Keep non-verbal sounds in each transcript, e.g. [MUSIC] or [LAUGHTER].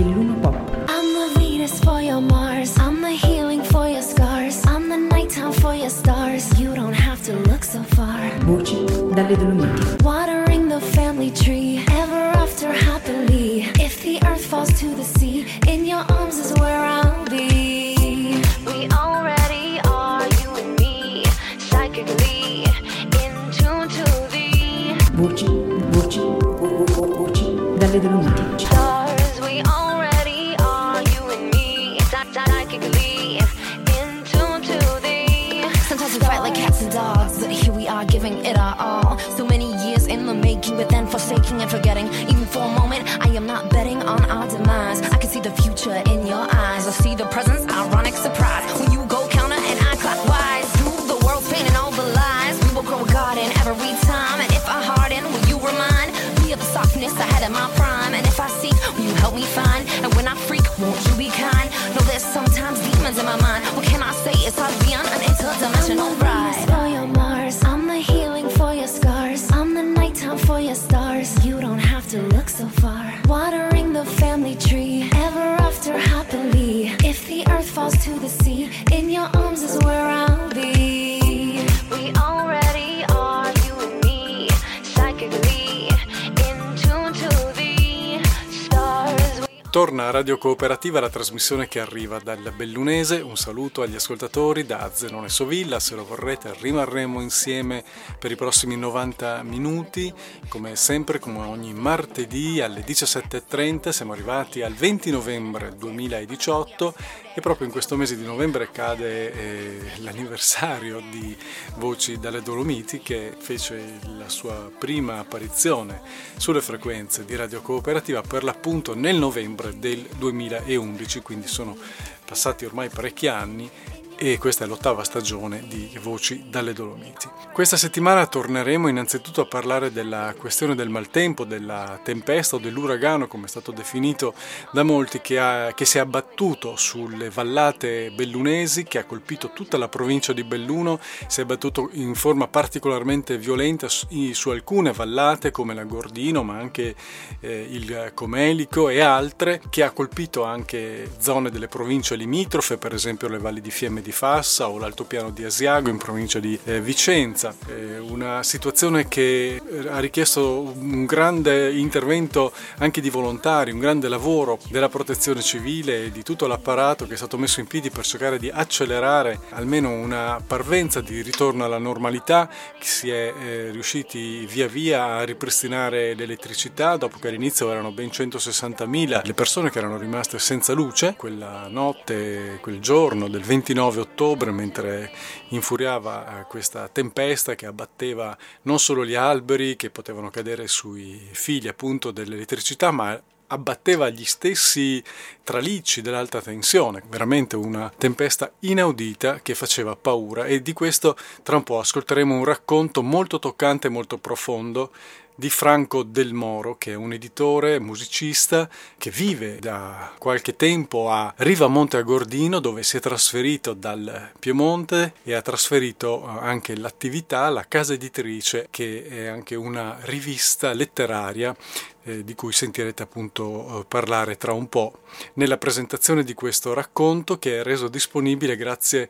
Belluno Pop. I'm the Venus for your Mars. I'm the healing for your scars. I'm the nighttime for your stars. You don't have to look so far. Voci dalle Dolomiti. Watering the family tree. Ever after happily. If the earth falls to the sea, in your arms is where I'll be. We already are, you and me. Psychically. In tune to the Voci, voci, vo- vo- vo- voci dalle Dolomiti. Torna a Radio Cooperativa la trasmissione che arriva dal Bellunese. Un saluto agli ascoltatori da Zenone Sovilla. Se lo vorrete, rimarremo insieme per i prossimi 90 minuti. Come sempre, come ogni martedì alle 17.30. Siamo arrivati al 20 novembre 2018 e proprio in questo mese di novembre cade eh, l'anniversario di Voci dalle Dolomiti che fece la sua prima apparizione sulle frequenze di Radio Cooperativa per l'appunto nel novembre del 2011, quindi sono passati ormai parecchi anni e questa è l'ottava stagione di Voci dalle Dolomiti. Questa settimana torneremo innanzitutto a parlare della questione del maltempo, della tempesta o dell'uragano, come è stato definito da molti, che, ha- che si è abbattuto sulle vallate bellunesi, che ha colpito tutta la provincia di Belluno, si è abbattuto in forma particolarmente violenta su, alcune vallate come la Gordino, ma anche eh, il Comelico e altre, che ha colpito anche zone delle province limitrofe, per esempio le valli di Fiemme di Fassa o l'altopiano di Asiago in provincia di eh, Vicenza. Eh, una situazione che eh, ha richiesto un grande intervento anche di volontari, un grande lavoro della protezione civile e di tutto l'apparato che è stato messo in piedi per cercare di accelerare almeno una parvenza di ritorno alla normalità, si è eh, riusciti via via a ripristinare l'elettricità dopo che all'inizio erano ben 160.000 le persone che erano rimaste senza luce quella notte, quel giorno del 29 ottobre mentre infuriava eh, questa tempesta che abbatteva non solo gli alberi che potevano cadere sui fili appunto dell'elettricità ma abbatteva gli stessi tralicci dell'alta tensione, veramente una tempesta inaudita che faceva paura. E di questo tra un po' ascolteremo un racconto molto toccante e molto profondo di Franco Del Moro, che è un editore, musicista, che vive da qualche tempo a Riva Monte Agordino, dove si è trasferito dal Piemonte e ha trasferito eh, anche l'attività, la casa editrice, che è anche una rivista letteraria eh, di cui sentirete appunto eh, parlare tra un po' nella presentazione di questo racconto che è reso disponibile grazie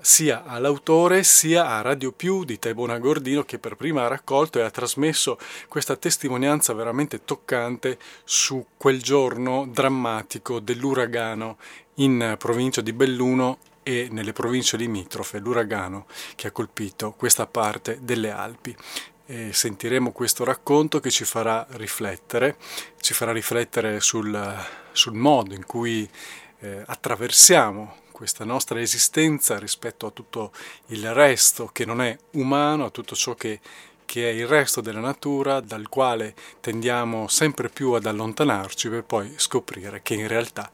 sia all'autore sia a Radio Più di Taibona Gordino che per prima ha raccolto e ha trasmesso questa testimonianza veramente toccante su quel giorno drammatico dell'uragano in provincia di Belluno e nelle province limitrofe, l'uragano che ha colpito questa parte delle Alpi. E sentiremo questo racconto che ci farà riflettere, ci farà riflettere sul, sul modo in cui eh, attraversiamo questa nostra esistenza rispetto a tutto il resto che non è umano, a tutto ciò che, che è il resto della natura, dal quale tendiamo sempre più ad allontanarci per poi scoprire che in realtà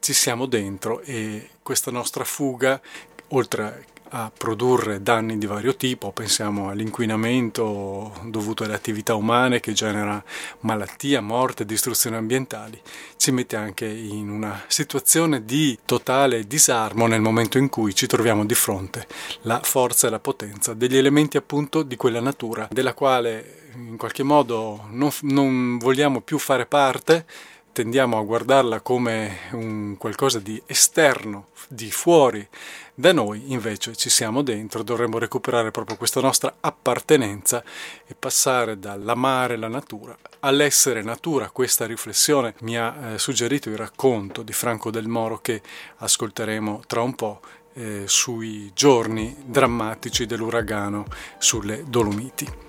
ci siamo dentro e questa nostra fuga, oltre a produrre danni di vario tipo, pensiamo all'inquinamento dovuto alle attività umane che genera malattia, morte, distruzioni ambientali, ci mette anche in una situazione di totale disarmo nel momento in cui ci troviamo di fronte. La forza e la potenza degli elementi appunto di quella natura della quale in qualche modo non, non vogliamo più fare parte tendiamo a guardarla come un qualcosa di esterno, di fuori da noi, invece ci siamo dentro, dovremmo recuperare proprio questa nostra appartenenza e passare dall'amare la natura all'essere natura. Questa riflessione mi ha eh, suggerito il racconto di Franco del Moro che ascolteremo tra un po' eh, sui giorni drammatici dell'uragano sulle Dolomiti.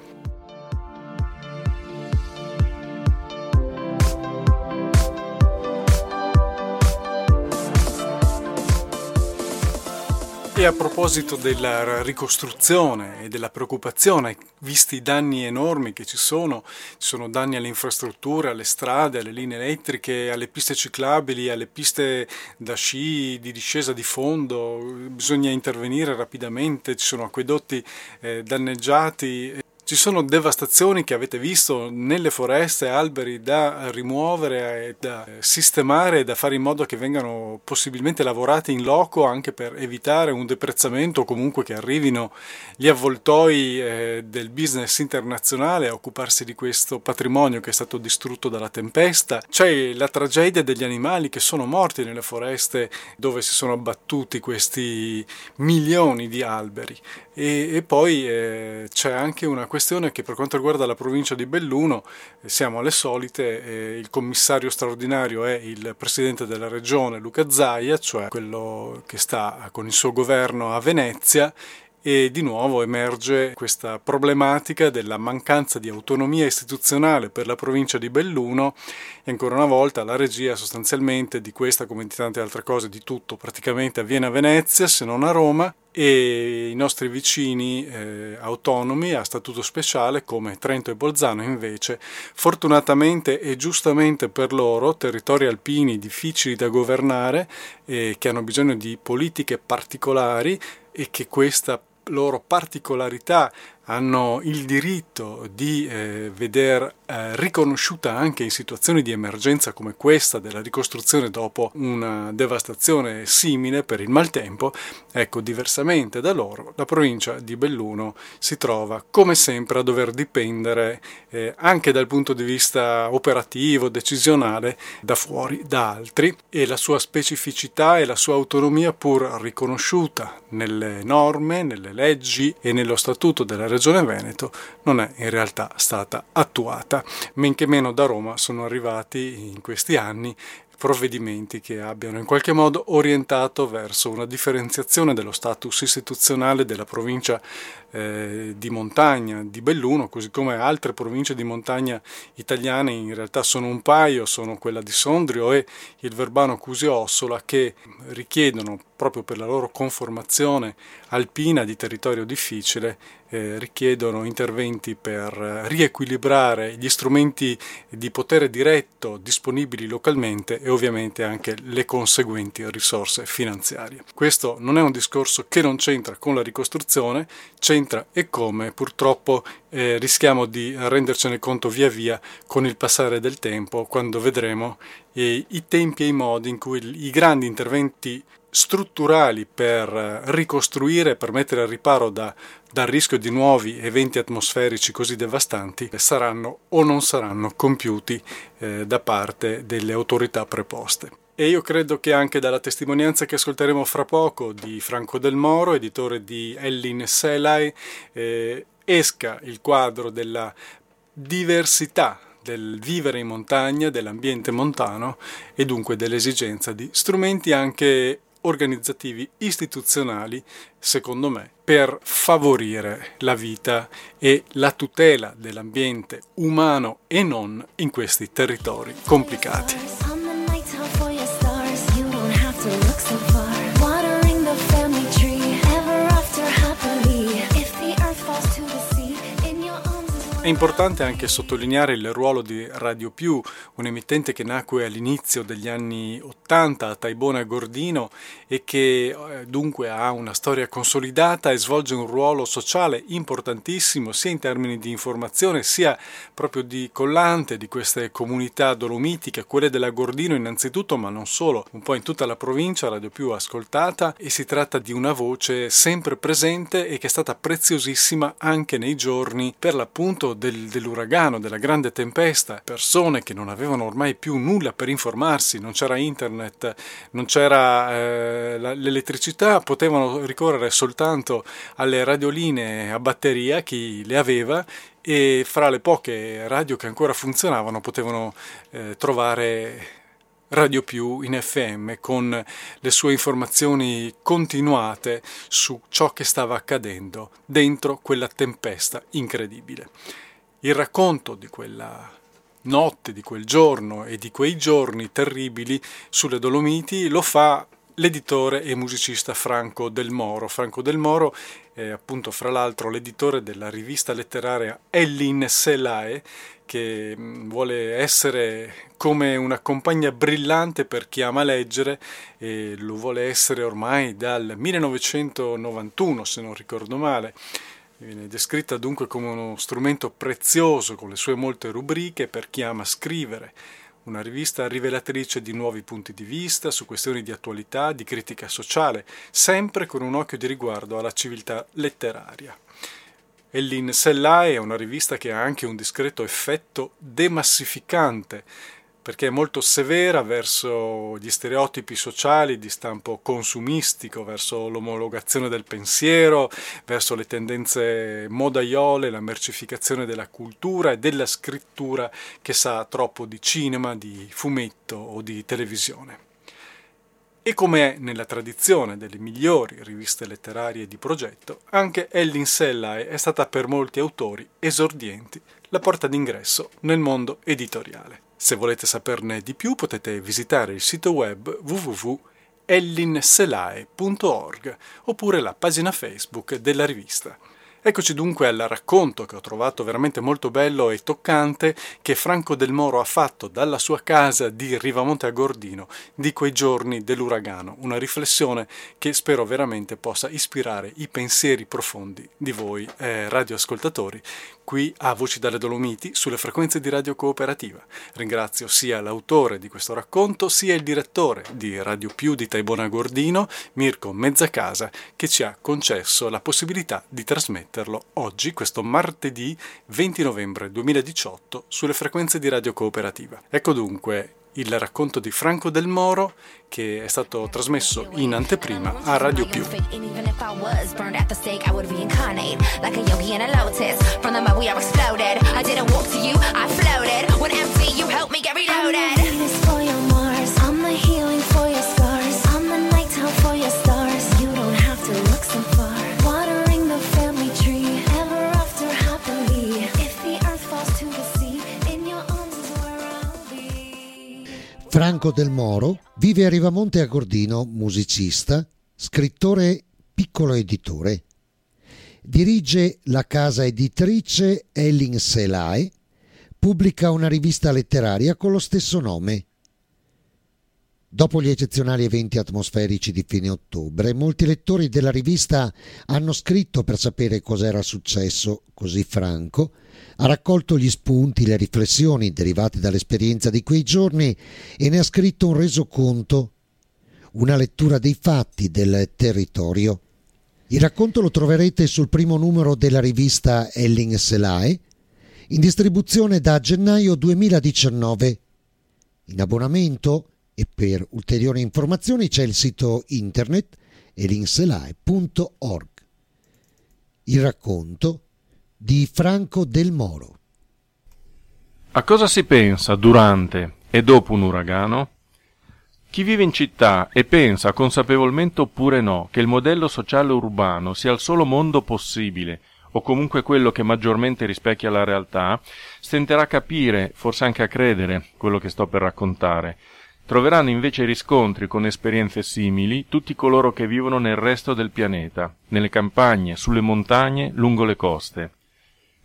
E a proposito della ricostruzione e della preoccupazione, visti i danni enormi che ci sono, ci sono danni alle infrastrutture, alle strade, alle linee elettriche, alle piste ciclabili, alle piste da sci di discesa di fondo, bisogna intervenire rapidamente, ci sono acquedotti eh, danneggiati. Ci sono devastazioni che avete visto nelle foreste, alberi da rimuovere da sistemare da fare in modo che vengano possibilmente lavorati in loco anche per evitare un deprezzamento o comunque che arrivino gli avvoltoi eh, del business internazionale a occuparsi di questo patrimonio che è stato distrutto dalla tempesta. C'è la tragedia degli animali che sono morti nelle foreste dove si sono abbattuti questi milioni di alberi e, e poi eh, c'è anche una questione che per quanto riguarda la provincia di Belluno eh, siamo alle solite, eh, il commissario straordinario è il presidente della regione Luca Zaia, cioè quello che sta con il suo governo a Venezia e di nuovo emerge questa problematica della mancanza di autonomia istituzionale per la provincia di Belluno e ancora una volta la regia sostanzialmente di questa come di tante altre cose di tutto praticamente avviene a Venezia se non a Roma e i nostri vicini eh, autonomi a statuto speciale come Trento e Bolzano invece fortunatamente e giustamente per loro territori alpini difficili da governare eh, che hanno bisogno di politiche particolari e che questa loro particolarità hanno il diritto di eh, veder eh, riconosciuta anche in situazioni di emergenza come questa della ricostruzione dopo una devastazione simile per il maltempo, ecco diversamente da loro la provincia di Belluno si trova come sempre a dover dipendere eh, anche dal punto di vista operativo, decisionale da fuori, da altri e la sua specificità e la sua autonomia pur riconosciuta nelle norme, nelle leggi e nello statuto della regione Regione Veneto non è in realtà stata attuata, men che meno da Roma sono arrivati in questi anni provvedimenti che abbiano in qualche modo orientato verso una differenziazione dello status istituzionale della provincia eh, di montagna di Belluno, così come altre province di montagna italiane in realtà sono un paio, sono quella di Sondrio e il Verbano Cusio-Ossola che richiedono proprio per la loro conformazione alpina di territorio difficile eh, richiedono interventi per riequilibrare gli strumenti di potere diretto disponibili localmente e ovviamente anche le conseguenti risorse finanziarie. Questo non è un discorso che non c'entra con la ricostruzione, c'entra e come purtroppo eh, rischiamo di rendercene conto via via con il passare del tempo quando vedremo i tempi e i modi in cui i grandi interventi strutturali per ricostruire, per mettere al riparo da, dal rischio di nuovi eventi atmosferici così devastanti saranno o non saranno compiuti eh, da parte delle autorità preposte. E io credo che anche dalla testimonianza che ascolteremo fra poco di Franco Del Moro, editore di Ellin Selai, eh, esca il quadro della diversità del vivere in montagna, dell'ambiente montano e dunque dell'esigenza di strumenti anche organizzativi istituzionali, secondo me, per favorire la vita e la tutela dell'ambiente umano e non in questi territori complicati. È importante anche sottolineare il ruolo di Radio Più, un'emittente che nacque all'inizio degli anni 80 a Taibona Gordino e che eh, dunque ha una storia consolidata e svolge un ruolo sociale importantissimo sia in termini di informazione sia proprio di collante di queste comunità dolomitiche, quelle della Gordino innanzitutto ma non solo, un po' in tutta la provincia Radio Più ascoltata e si tratta di una voce sempre presente e che è stata preziosissima anche nei giorni per l'appunto del, dell'uragano, della grande tempesta, persone che non avevano ormai più nulla per informarsi, non c'era internet, non c'era eh, l'elettricità, potevano ricorrere soltanto alle radioline a batteria, chi le aveva, e fra le poche radio che ancora funzionavano potevano eh, trovare Radio Più in FM con le sue informazioni continuate su ciò che stava accadendo dentro quella tempesta incredibile. Il racconto di quella notte, di quel giorno e di quei giorni terribili sulle Dolomiti lo fa l'editore e musicista Franco Del Moro. Franco Del Moro è appunto fra l'altro l'editore della rivista letteraria Ellin Selae che mm, vuole essere come una compagna brillante per chi ama leggere e lo vuole essere ormai dal 1991 se non ricordo male. Viene descritta dunque come uno strumento prezioso con le sue molte rubriche per chi ama scrivere, una rivista rivelatrice di nuovi punti di vista su questioni di attualità, di critica sociale, sempre con un occhio di riguardo alla civiltà letteraria. Ellin Sellai è una rivista che ha anche un discreto effetto demassificante, perché è molto severa verso gli stereotipi sociali di stampo consumistico, verso l'omologazione del pensiero, verso le tendenze modaiole, la mercificazione della cultura e della scrittura che sa troppo di cinema, di fumetto o di televisione. E come è nella tradizione delle migliori riviste letterarie di progetto, anche Ellin Sellae è stata per molti autori esordienti la porta d'ingresso nel mondo editoriale. Se volete saperne di più potete visitare il sito web www.ellinselae.org oppure la pagina Facebook della rivista. Eccoci dunque al racconto che ho trovato veramente molto bello e toccante che Franco del Moro ha fatto dalla sua casa di Rivamonte a Gordino di quei giorni dell'uragano, una riflessione che spero veramente possa ispirare i pensieri profondi di voi eh, radioascoltatori qui a Voci dalle Dolomiti sulle frequenze di Radio Cooperativa. Ringrazio sia l'autore di questo racconto sia il direttore di Radio Più di Taibona Gordino, Mirko Mezzacasa, che ci ha concesso la possibilità di trasmetterlo oggi, questo martedì 20 novembre 2018, sulle frequenze di Radio Cooperativa. Ecco dunque il racconto di Franco del Moro che è stato trasmesso in anteprima a Radio Più. Franco Del Moro vive a Rivamonte a Gordino, musicista, scrittore, piccolo editore. Dirige la casa editrice Elling Selae, pubblica una rivista letteraria con lo stesso nome. Dopo gli eccezionali eventi atmosferici di fine ottobre, molti lettori della rivista hanno scritto per sapere cos'era successo, così Franco, ha raccolto gli spunti, le riflessioni derivate dall'esperienza di quei giorni e ne ha scritto un resoconto, una lettura dei fatti del territorio. Il racconto lo troverete sul primo numero della rivista Elling Selae, in distribuzione da gennaio 2019. In abbonamento e per ulteriori informazioni c'è il sito internet elinselae.org. Il racconto di Franco del Moro. A cosa si pensa durante e dopo un uragano? Chi vive in città e pensa consapevolmente oppure no che il modello sociale urbano sia il solo mondo possibile o comunque quello che maggiormente rispecchia la realtà, stenterà a capire, forse anche a credere, quello che sto per raccontare. Troveranno invece riscontri con esperienze simili tutti coloro che vivono nel resto del pianeta, nelle campagne, sulle montagne, lungo le coste.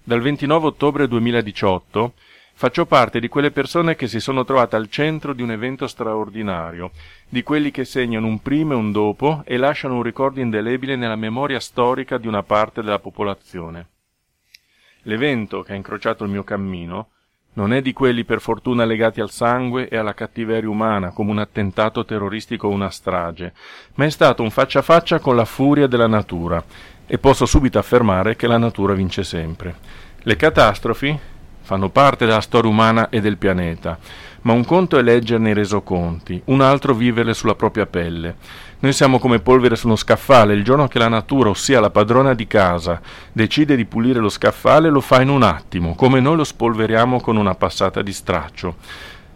Dal 29 ottobre 2018 faccio parte di quelle persone che si sono trovate al centro di un evento straordinario, di quelli che segnano un prima e un dopo e lasciano un ricordo indelebile nella memoria storica di una parte della popolazione. L'evento che ha incrociato il mio cammino non è di quelli per fortuna legati al sangue e alla cattiveria umana come un attentato terroristico o una strage, ma è stato un faccia a faccia con la furia della natura, e posso subito affermare che la natura vince sempre. Le catastrofi fanno parte della storia umana e del pianeta, ma un conto è leggerne i resoconti, un altro viverle sulla propria pelle. Noi siamo come polvere su uno scaffale, il giorno che la natura, ossia la padrona di casa, decide di pulire lo scaffale lo fa in un attimo, come noi lo spolveriamo con una passata di straccio.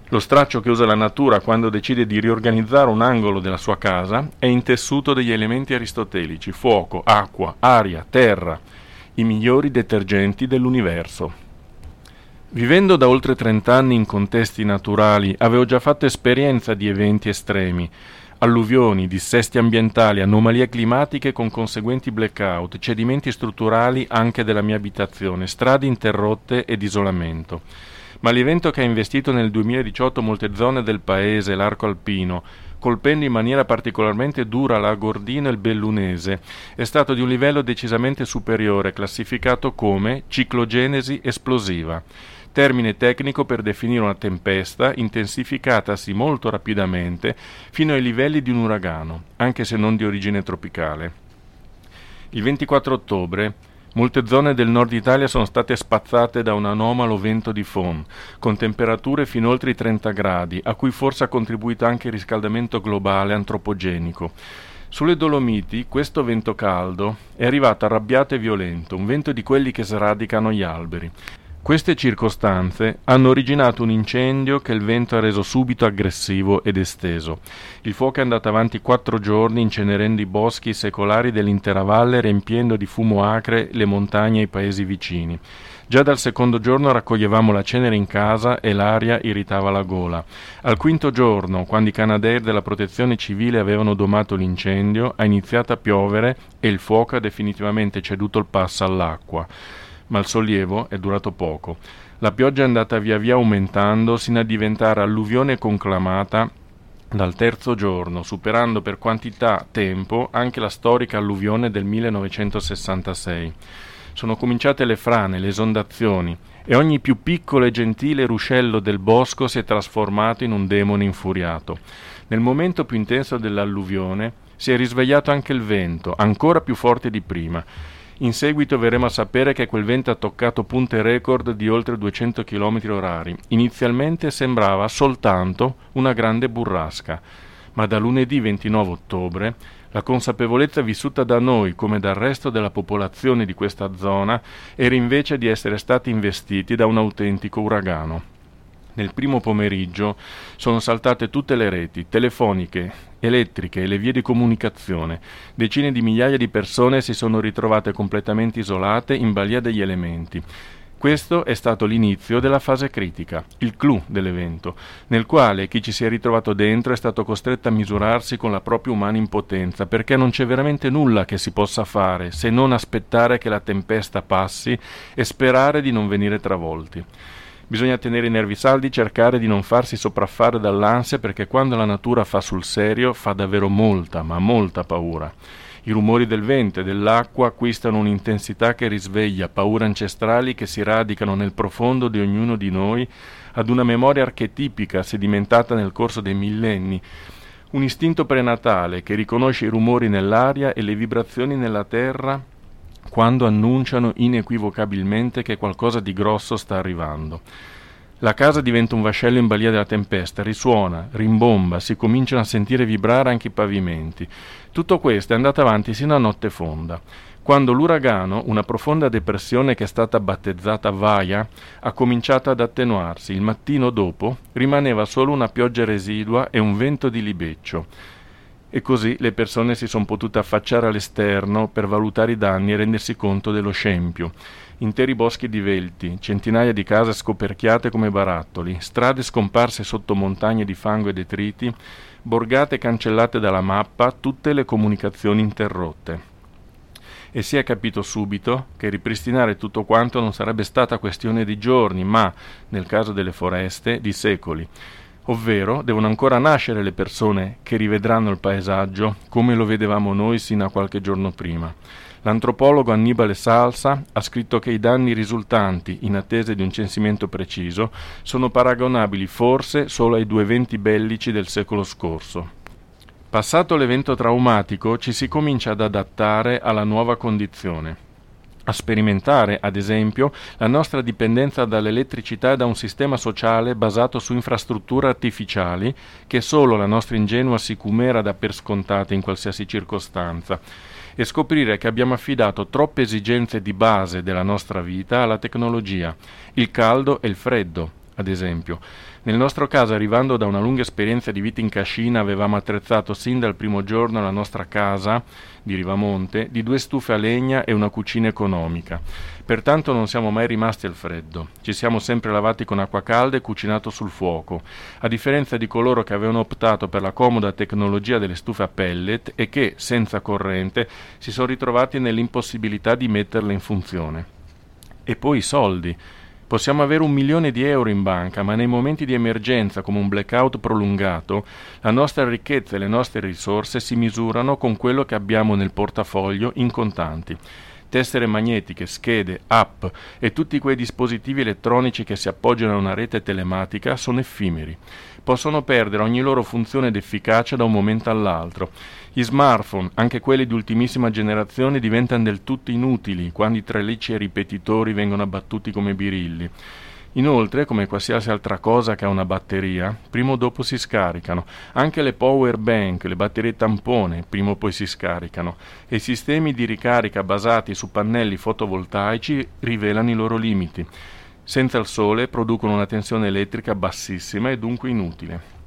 Lo straccio che usa la natura quando decide di riorganizzare un angolo della sua casa è intessuto degli elementi aristotelici, fuoco, acqua, aria, terra, i migliori detergenti dell'universo. Vivendo da oltre 30 anni in contesti naturali, avevo già fatto esperienza di eventi estremi, alluvioni, dissesti ambientali, anomalie climatiche con conseguenti blackout, cedimenti strutturali anche della mia abitazione, strade interrotte ed isolamento. Ma l'evento che ha investito nel 2018 molte zone del paese, l'arco alpino, colpendo in maniera particolarmente dura la Gordina e il Bellunese, è stato di un livello decisamente superiore, classificato come ciclogenesi esplosiva, termine tecnico per definire una tempesta intensificatasi molto rapidamente fino ai livelli di un uragano, anche se non di origine tropicale. Il 24 ottobre Molte zone del nord Italia sono state spazzate da un anomalo vento di Fon, con temperature fino oltre i 30 gradi, a cui forse ha contribuito anche il riscaldamento globale antropogenico. Sulle Dolomiti questo vento caldo è arrivato arrabbiato e violento, un vento di quelli che sradicano gli alberi. Queste circostanze hanno originato un incendio che il vento ha reso subito aggressivo ed esteso. Il fuoco è andato avanti quattro giorni incenerendo i boschi secolari dell'intera valle, riempiendo di fumo acre le montagne e i paesi vicini. Già dal secondo giorno raccoglievamo la cenere in casa e l'aria irritava la gola. Al quinto giorno, quando i Canadair della protezione civile avevano domato l'incendio, ha iniziato a piovere e il fuoco ha definitivamente ceduto il passo all'acqua ma il sollievo è durato poco. La pioggia è andata via via aumentando sino a diventare alluvione conclamata dal terzo giorno, superando per quantità tempo anche la storica alluvione del 1966. Sono cominciate le frane, le esondazioni, e ogni più piccolo e gentile ruscello del bosco si è trasformato in un demone infuriato. Nel momento più intenso dell'alluvione si è risvegliato anche il vento, ancora più forte di prima, in seguito verremo a sapere che quel vento ha toccato punte record di oltre 200 km orari. Inizialmente sembrava soltanto una grande burrasca, ma da lunedì 29 ottobre la consapevolezza vissuta da noi come dal resto della popolazione di questa zona era invece di essere stati investiti da un autentico uragano. Nel primo pomeriggio sono saltate tutte le reti telefoniche, elettriche e le vie di comunicazione. Decine di migliaia di persone si sono ritrovate completamente isolate in balia degli elementi. Questo è stato l'inizio della fase critica, il clou dell'evento, nel quale chi ci si è ritrovato dentro è stato costretto a misurarsi con la propria umana impotenza, perché non c'è veramente nulla che si possa fare se non aspettare che la tempesta passi e sperare di non venire travolti. Bisogna tenere i nervi saldi, cercare di non farsi sopraffare dall'ansia perché quando la natura fa sul serio fa davvero molta, ma molta paura. I rumori del vento e dell'acqua acquistano un'intensità che risveglia paure ancestrali che si radicano nel profondo di ognuno di noi ad una memoria archetipica sedimentata nel corso dei millenni, un istinto prenatale che riconosce i rumori nell'aria e le vibrazioni nella terra quando annunciano inequivocabilmente che qualcosa di grosso sta arrivando. La casa diventa un vascello in balia della tempesta, risuona, rimbomba, si cominciano a sentire vibrare anche i pavimenti. Tutto questo è andato avanti sino a notte fonda, quando l'uragano, una profonda depressione che è stata battezzata Vaia, ha cominciato ad attenuarsi. Il mattino dopo rimaneva solo una pioggia residua e un vento di libeccio e così le persone si sono potute affacciare all'esterno per valutare i danni e rendersi conto dello scempio. Interi boschi divelti, centinaia di case scoperchiate come barattoli, strade scomparse sotto montagne di fango e detriti, borgate cancellate dalla mappa, tutte le comunicazioni interrotte. E si è capito subito che ripristinare tutto quanto non sarebbe stata questione di giorni, ma, nel caso delle foreste, di secoli ovvero devono ancora nascere le persone che rivedranno il paesaggio come lo vedevamo noi sino a qualche giorno prima. L'antropologo Annibale Salsa ha scritto che i danni risultanti, in attesa di un censimento preciso, sono paragonabili forse solo ai due eventi bellici del secolo scorso. Passato l'evento traumatico ci si comincia ad adattare alla nuova condizione. A sperimentare, ad esempio, la nostra dipendenza dall'elettricità e da un sistema sociale basato su infrastrutture artificiali che solo la nostra ingenua sicumera dà per scontate in qualsiasi circostanza e scoprire che abbiamo affidato troppe esigenze di base della nostra vita alla tecnologia, il caldo e il freddo, ad esempio. Nel nostro caso, arrivando da una lunga esperienza di vita in cascina, avevamo attrezzato sin dal primo giorno la nostra casa di Rivamonte di due stufe a legna e una cucina economica. Pertanto non siamo mai rimasti al freddo. Ci siamo sempre lavati con acqua calda e cucinato sul fuoco, a differenza di coloro che avevano optato per la comoda tecnologia delle stufe a pellet e che, senza corrente, si sono ritrovati nell'impossibilità di metterle in funzione. E poi i soldi. Possiamo avere un milione di euro in banca, ma nei momenti di emergenza come un blackout prolungato, la nostra ricchezza e le nostre risorse si misurano con quello che abbiamo nel portafoglio in contanti. Tessere magnetiche, schede, app e tutti quei dispositivi elettronici che si appoggiano a una rete telematica sono effimeri. Possono perdere ogni loro funzione ed efficacia da un momento all'altro gli smartphone, anche quelli di ultimissima generazione, diventano del tutto inutili quando i tralicci e ripetitori vengono abbattuti come birilli. Inoltre, come qualsiasi altra cosa che ha una batteria, prima o dopo si scaricano. Anche le power bank, le batterie tampone, prima o poi si scaricano. E i sistemi di ricarica basati su pannelli fotovoltaici rivelano i loro limiti. Senza il sole producono una tensione elettrica bassissima e dunque inutile.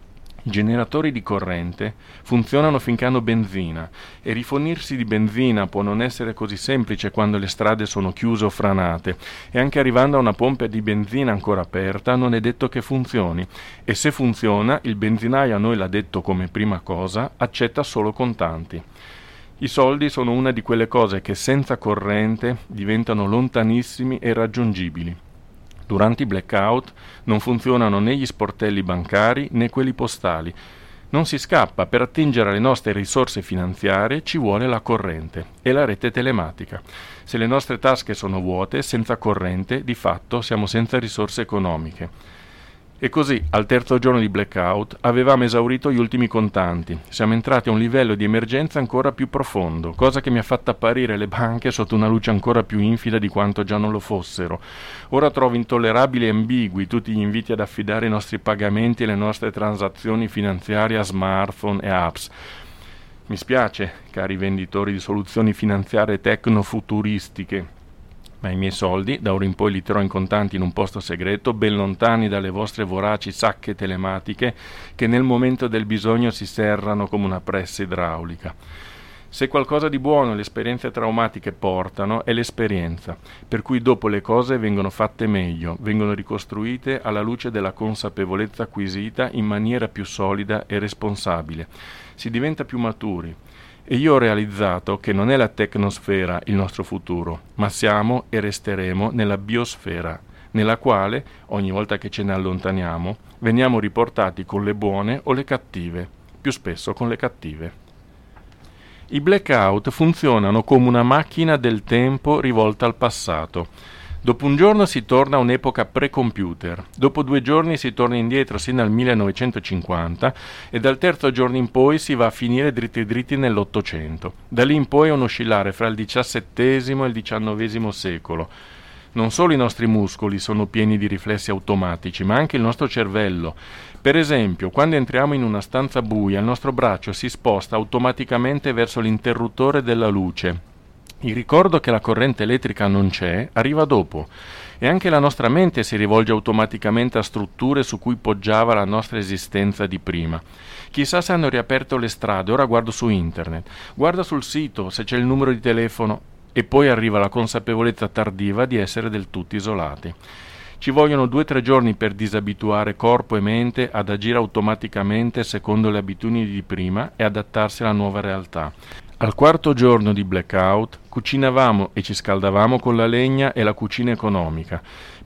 I generatori di corrente funzionano finché hanno benzina e rifornirsi di benzina può non essere così semplice quando le strade sono chiuse o franate e anche arrivando a una pompa di benzina ancora aperta non è detto che funzioni e se funziona il benzinaio a noi l'ha detto come prima cosa accetta solo contanti. I soldi sono una di quelle cose che senza corrente diventano lontanissimi e irraggiungibili. Durante i blackout non funzionano né gli sportelli bancari né quelli postali. Non si scappa, per attingere alle nostre risorse finanziarie ci vuole la corrente e la rete telematica. Se le nostre tasche sono vuote, senza corrente, di fatto siamo senza risorse economiche. E così, al terzo giorno di blackout, avevamo esaurito gli ultimi contanti. Siamo entrati a un livello di emergenza ancora più profondo, cosa che mi ha fatto apparire le banche sotto una luce ancora più infida di quanto già non lo fossero. Ora trovo intollerabili e ambigui tutti gli inviti ad affidare i nostri pagamenti e le nostre transazioni finanziarie a smartphone e apps. Mi spiace, cari venditori di soluzioni finanziarie tecno-futuristiche, ma i miei soldi da ora in poi li terrò in contanti in un posto segreto, ben lontani dalle vostre voraci sacche telematiche che nel momento del bisogno si serrano come una pressa idraulica. Se qualcosa di buono le esperienze traumatiche portano è l'esperienza, per cui dopo le cose vengono fatte meglio, vengono ricostruite alla luce della consapevolezza acquisita in maniera più solida e responsabile. Si diventa più maturi, e io ho realizzato che non è la tecnosfera il nostro futuro, ma siamo e resteremo nella biosfera, nella quale, ogni volta che ce ne allontaniamo, veniamo riportati con le buone o le cattive, più spesso con le cattive. I blackout funzionano come una macchina del tempo rivolta al passato Dopo un giorno si torna a un'epoca pre-computer, dopo due giorni si torna indietro sino al 1950 e dal terzo giorno in poi si va a finire dritti dritti nell'Ottocento. Da lì in poi è un oscillare fra il XVII e il XIX secolo. Non solo i nostri muscoli sono pieni di riflessi automatici, ma anche il nostro cervello. Per esempio, quando entriamo in una stanza buia, il nostro braccio si sposta automaticamente verso l'interruttore della luce il ricordo che la corrente elettrica non c'è arriva dopo e anche la nostra mente si rivolge automaticamente a strutture su cui poggiava la nostra esistenza di prima. Chissà se hanno riaperto le strade, ora guardo su internet, guarda sul sito se c'è il numero di telefono e poi arriva la consapevolezza tardiva di essere del tutto isolati. Ci vogliono due o tre giorni per disabituare corpo e mente ad agire automaticamente secondo le abitudini di prima e adattarsi alla nuova realtà. Al quarto giorno di blackout cucinavamo e ci scaldavamo con la legna e la cucina economica.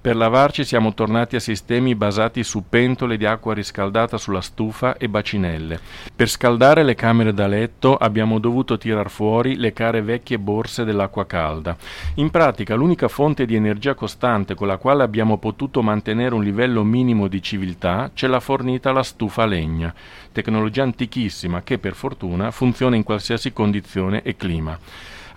Per lavarci siamo tornati a sistemi basati su pentole di acqua riscaldata sulla stufa e bacinelle. Per scaldare le camere da letto abbiamo dovuto tirar fuori le care vecchie borse dell'acqua calda. In pratica l'unica fonte di energia costante con la quale abbiamo potuto mantenere un livello minimo di civiltà ce l'ha fornita la stufa a legna tecnologia antichissima che per fortuna funziona in qualsiasi condizione e clima.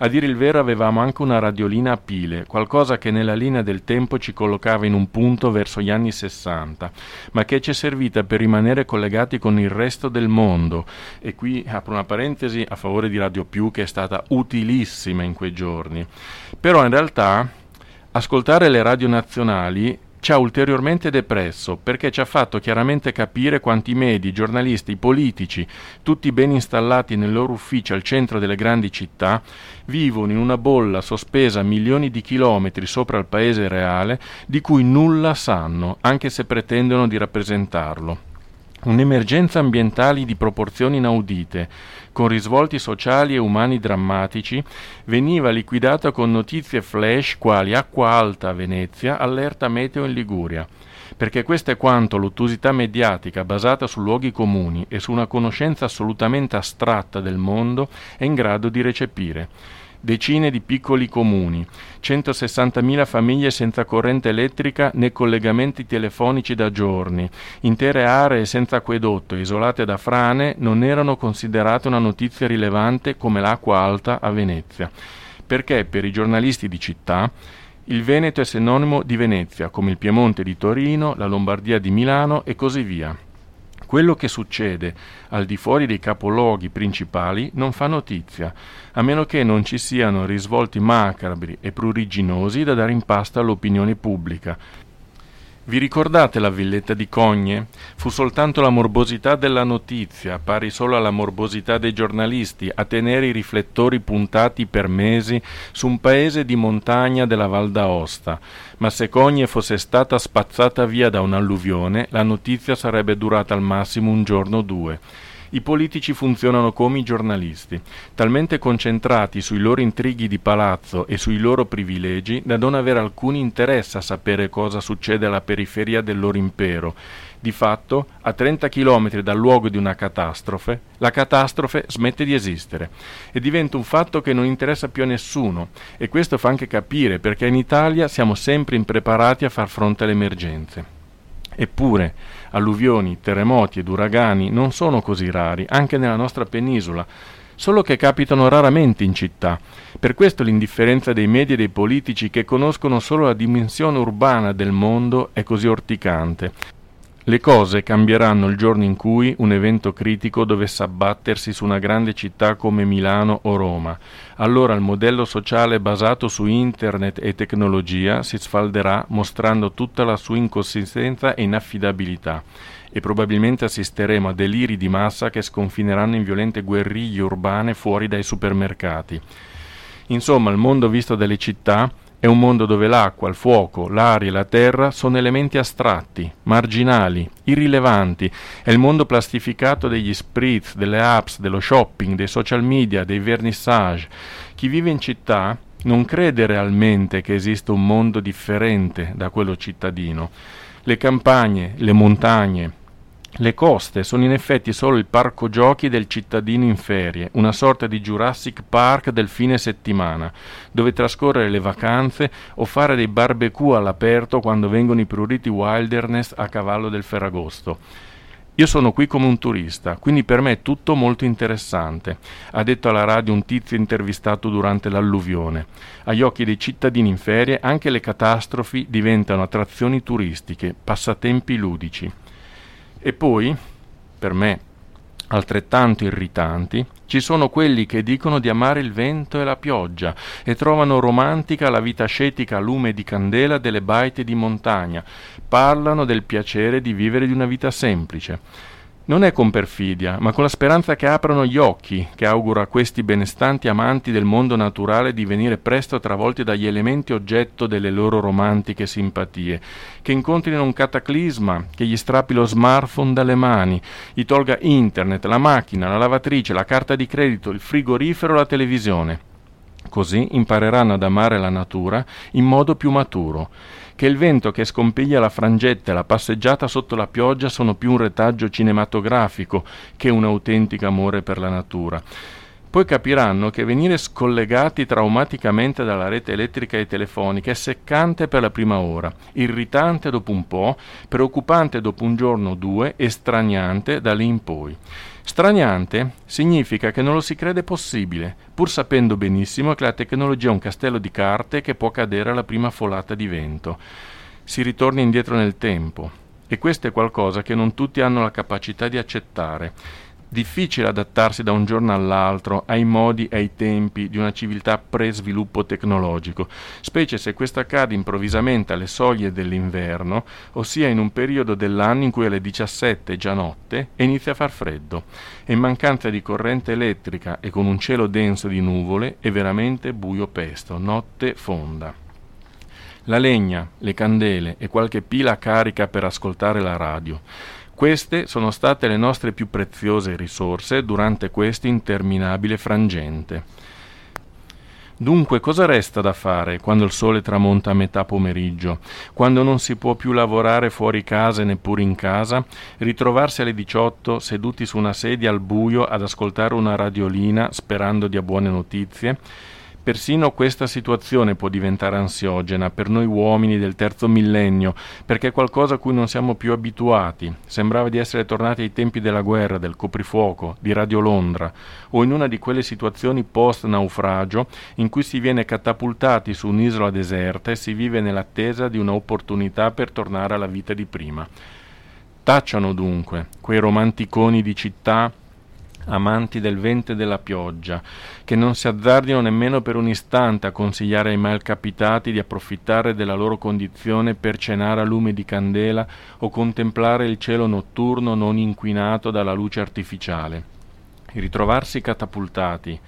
A dire il vero avevamo anche una radiolina a pile, qualcosa che nella linea del tempo ci collocava in un punto verso gli anni 60, ma che ci è servita per rimanere collegati con il resto del mondo. E qui apro una parentesi a favore di Radio Più che è stata utilissima in quei giorni. Però in realtà ascoltare le radio nazionali ci ha ulteriormente depresso perché ci ha fatto chiaramente capire quanti medi, giornalisti, politici, tutti ben installati nel loro ufficio al centro delle grandi città, vivono in una bolla sospesa a milioni di chilometri sopra il paese reale di cui nulla sanno, anche se pretendono di rappresentarlo. Un'emergenza ambientale di proporzioni inaudite, con risvolti sociali e umani drammatici, veniva liquidata con notizie flash quali acqua alta a Venezia, allerta meteo in Liguria, perché questo è quanto l'ottusità mediatica basata su luoghi comuni e su una conoscenza assolutamente astratta del mondo è in grado di recepire decine di piccoli comuni, 160.000 famiglie senza corrente elettrica né collegamenti telefonici da giorni, intere aree senza acquedotto isolate da frane non erano considerate una notizia rilevante come l'acqua alta a Venezia, perché per i giornalisti di città il Veneto è sinonimo di Venezia, come il Piemonte di Torino, la Lombardia di Milano e così via. Quello che succede al di fuori dei capoluoghi principali non fa notizia, a meno che non ci siano risvolti macabri e pruriginosi da dare in pasta all'opinione pubblica, vi ricordate la villetta di Cogne? Fu soltanto la morbosità della notizia, pari solo alla morbosità dei giornalisti, a tenere i riflettori puntati per mesi su un paese di montagna della Val d'Aosta. Ma se Cogne fosse stata spazzata via da un'alluvione, la notizia sarebbe durata al massimo un giorno o due. I politici funzionano come i giornalisti, talmente concentrati sui loro intrighi di palazzo e sui loro privilegi da non avere alcun interesse a sapere cosa succede alla periferia del loro impero. Di fatto, a 30 km dal luogo di una catastrofe, la catastrofe smette di esistere e diventa un fatto che non interessa più a nessuno e questo fa anche capire perché in Italia siamo sempre impreparati a far fronte alle emergenze. Eppure, alluvioni, terremoti ed uragani non sono così rari, anche nella nostra penisola, solo che capitano raramente in città. Per questo l'indifferenza dei media e dei politici che conoscono solo la dimensione urbana del mondo è così orticante. Le cose cambieranno il giorno in cui un evento critico dovesse abbattersi su una grande città come Milano o Roma. Allora il modello sociale basato su internet e tecnologia si sfalderà mostrando tutta la sua inconsistenza e inaffidabilità e probabilmente assisteremo a deliri di massa che sconfineranno in violente guerriglie urbane fuori dai supermercati. Insomma, il mondo visto dalle città è un mondo dove l'acqua, il fuoco, l'aria e la terra sono elementi astratti, marginali, irrilevanti. È il mondo plastificato degli spritz, delle apps, dello shopping, dei social media, dei vernissage. Chi vive in città non crede realmente che esista un mondo differente da quello cittadino. Le campagne, le montagne, le coste sono in effetti solo il parco giochi del cittadino in ferie, una sorta di Jurassic Park del fine settimana, dove trascorrere le vacanze o fare dei barbecue all'aperto quando vengono i pruriti wilderness a cavallo del Ferragosto. Io sono qui come un turista, quindi per me è tutto molto interessante, ha detto alla radio un tizio intervistato durante l'alluvione. Agli occhi dei cittadini in ferie anche le catastrofi diventano attrazioni turistiche, passatempi ludici. E poi, per me altrettanto irritanti, ci sono quelli che dicono di amare il vento e la pioggia e trovano romantica la vita ascetica a lume di candela delle baite di montagna, parlano del piacere di vivere di una vita semplice. Non è con perfidia, ma con la speranza che aprano gli occhi, che auguro a questi benestanti amanti del mondo naturale di venire presto travolti dagli elementi oggetto delle loro romantiche simpatie, che incontrino un cataclisma, che gli strappi lo smartphone dalle mani, gli tolga internet, la macchina, la lavatrice, la carta di credito, il frigorifero, la televisione. Così impareranno ad amare la natura in modo più maturo che il vento che scompiglia la frangetta e la passeggiata sotto la pioggia sono più un retaggio cinematografico che un autentico amore per la natura. poi capiranno che venire scollegati traumaticamente dalla rete elettrica e telefonica è seccante per la prima ora, irritante dopo un po', preoccupante dopo un giorno o due e straniante da lì in poi. Straniante significa che non lo si crede possibile, pur sapendo benissimo che la tecnologia è un castello di carte che può cadere alla prima folata di vento. Si ritorna indietro nel tempo e questo è qualcosa che non tutti hanno la capacità di accettare. Difficile adattarsi da un giorno all'altro ai modi e ai tempi di una civiltà pre-sviluppo tecnologico, specie se questo accade improvvisamente alle soglie dell'inverno, ossia in un periodo dell'anno in cui alle 17 è già notte e inizia a far freddo, e in mancanza di corrente elettrica e con un cielo denso di nuvole è veramente buio pesto, notte fonda. La legna, le candele e qualche pila carica per ascoltare la radio. Queste sono state le nostre più preziose risorse durante questo interminabile frangente. Dunque cosa resta da fare quando il sole tramonta a metà pomeriggio, quando non si può più lavorare fuori casa e neppure in casa, ritrovarsi alle 18 seduti su una sedia al buio ad ascoltare una radiolina sperando di buone notizie? Persino questa situazione può diventare ansiogena per noi uomini del terzo millennio, perché è qualcosa a cui non siamo più abituati. Sembrava di essere tornati ai tempi della guerra, del coprifuoco, di Radio Londra, o in una di quelle situazioni post-naufragio in cui si viene catapultati su un'isola deserta e si vive nell'attesa di un'opportunità per tornare alla vita di prima. Tacciano dunque quei romanticoni di città amanti del vento e della pioggia, che non si azzardino nemmeno per un istante a consigliare ai malcapitati di approfittare della loro condizione per cenare a lume di candela o contemplare il cielo notturno non inquinato dalla luce artificiale. Ritrovarsi catapultati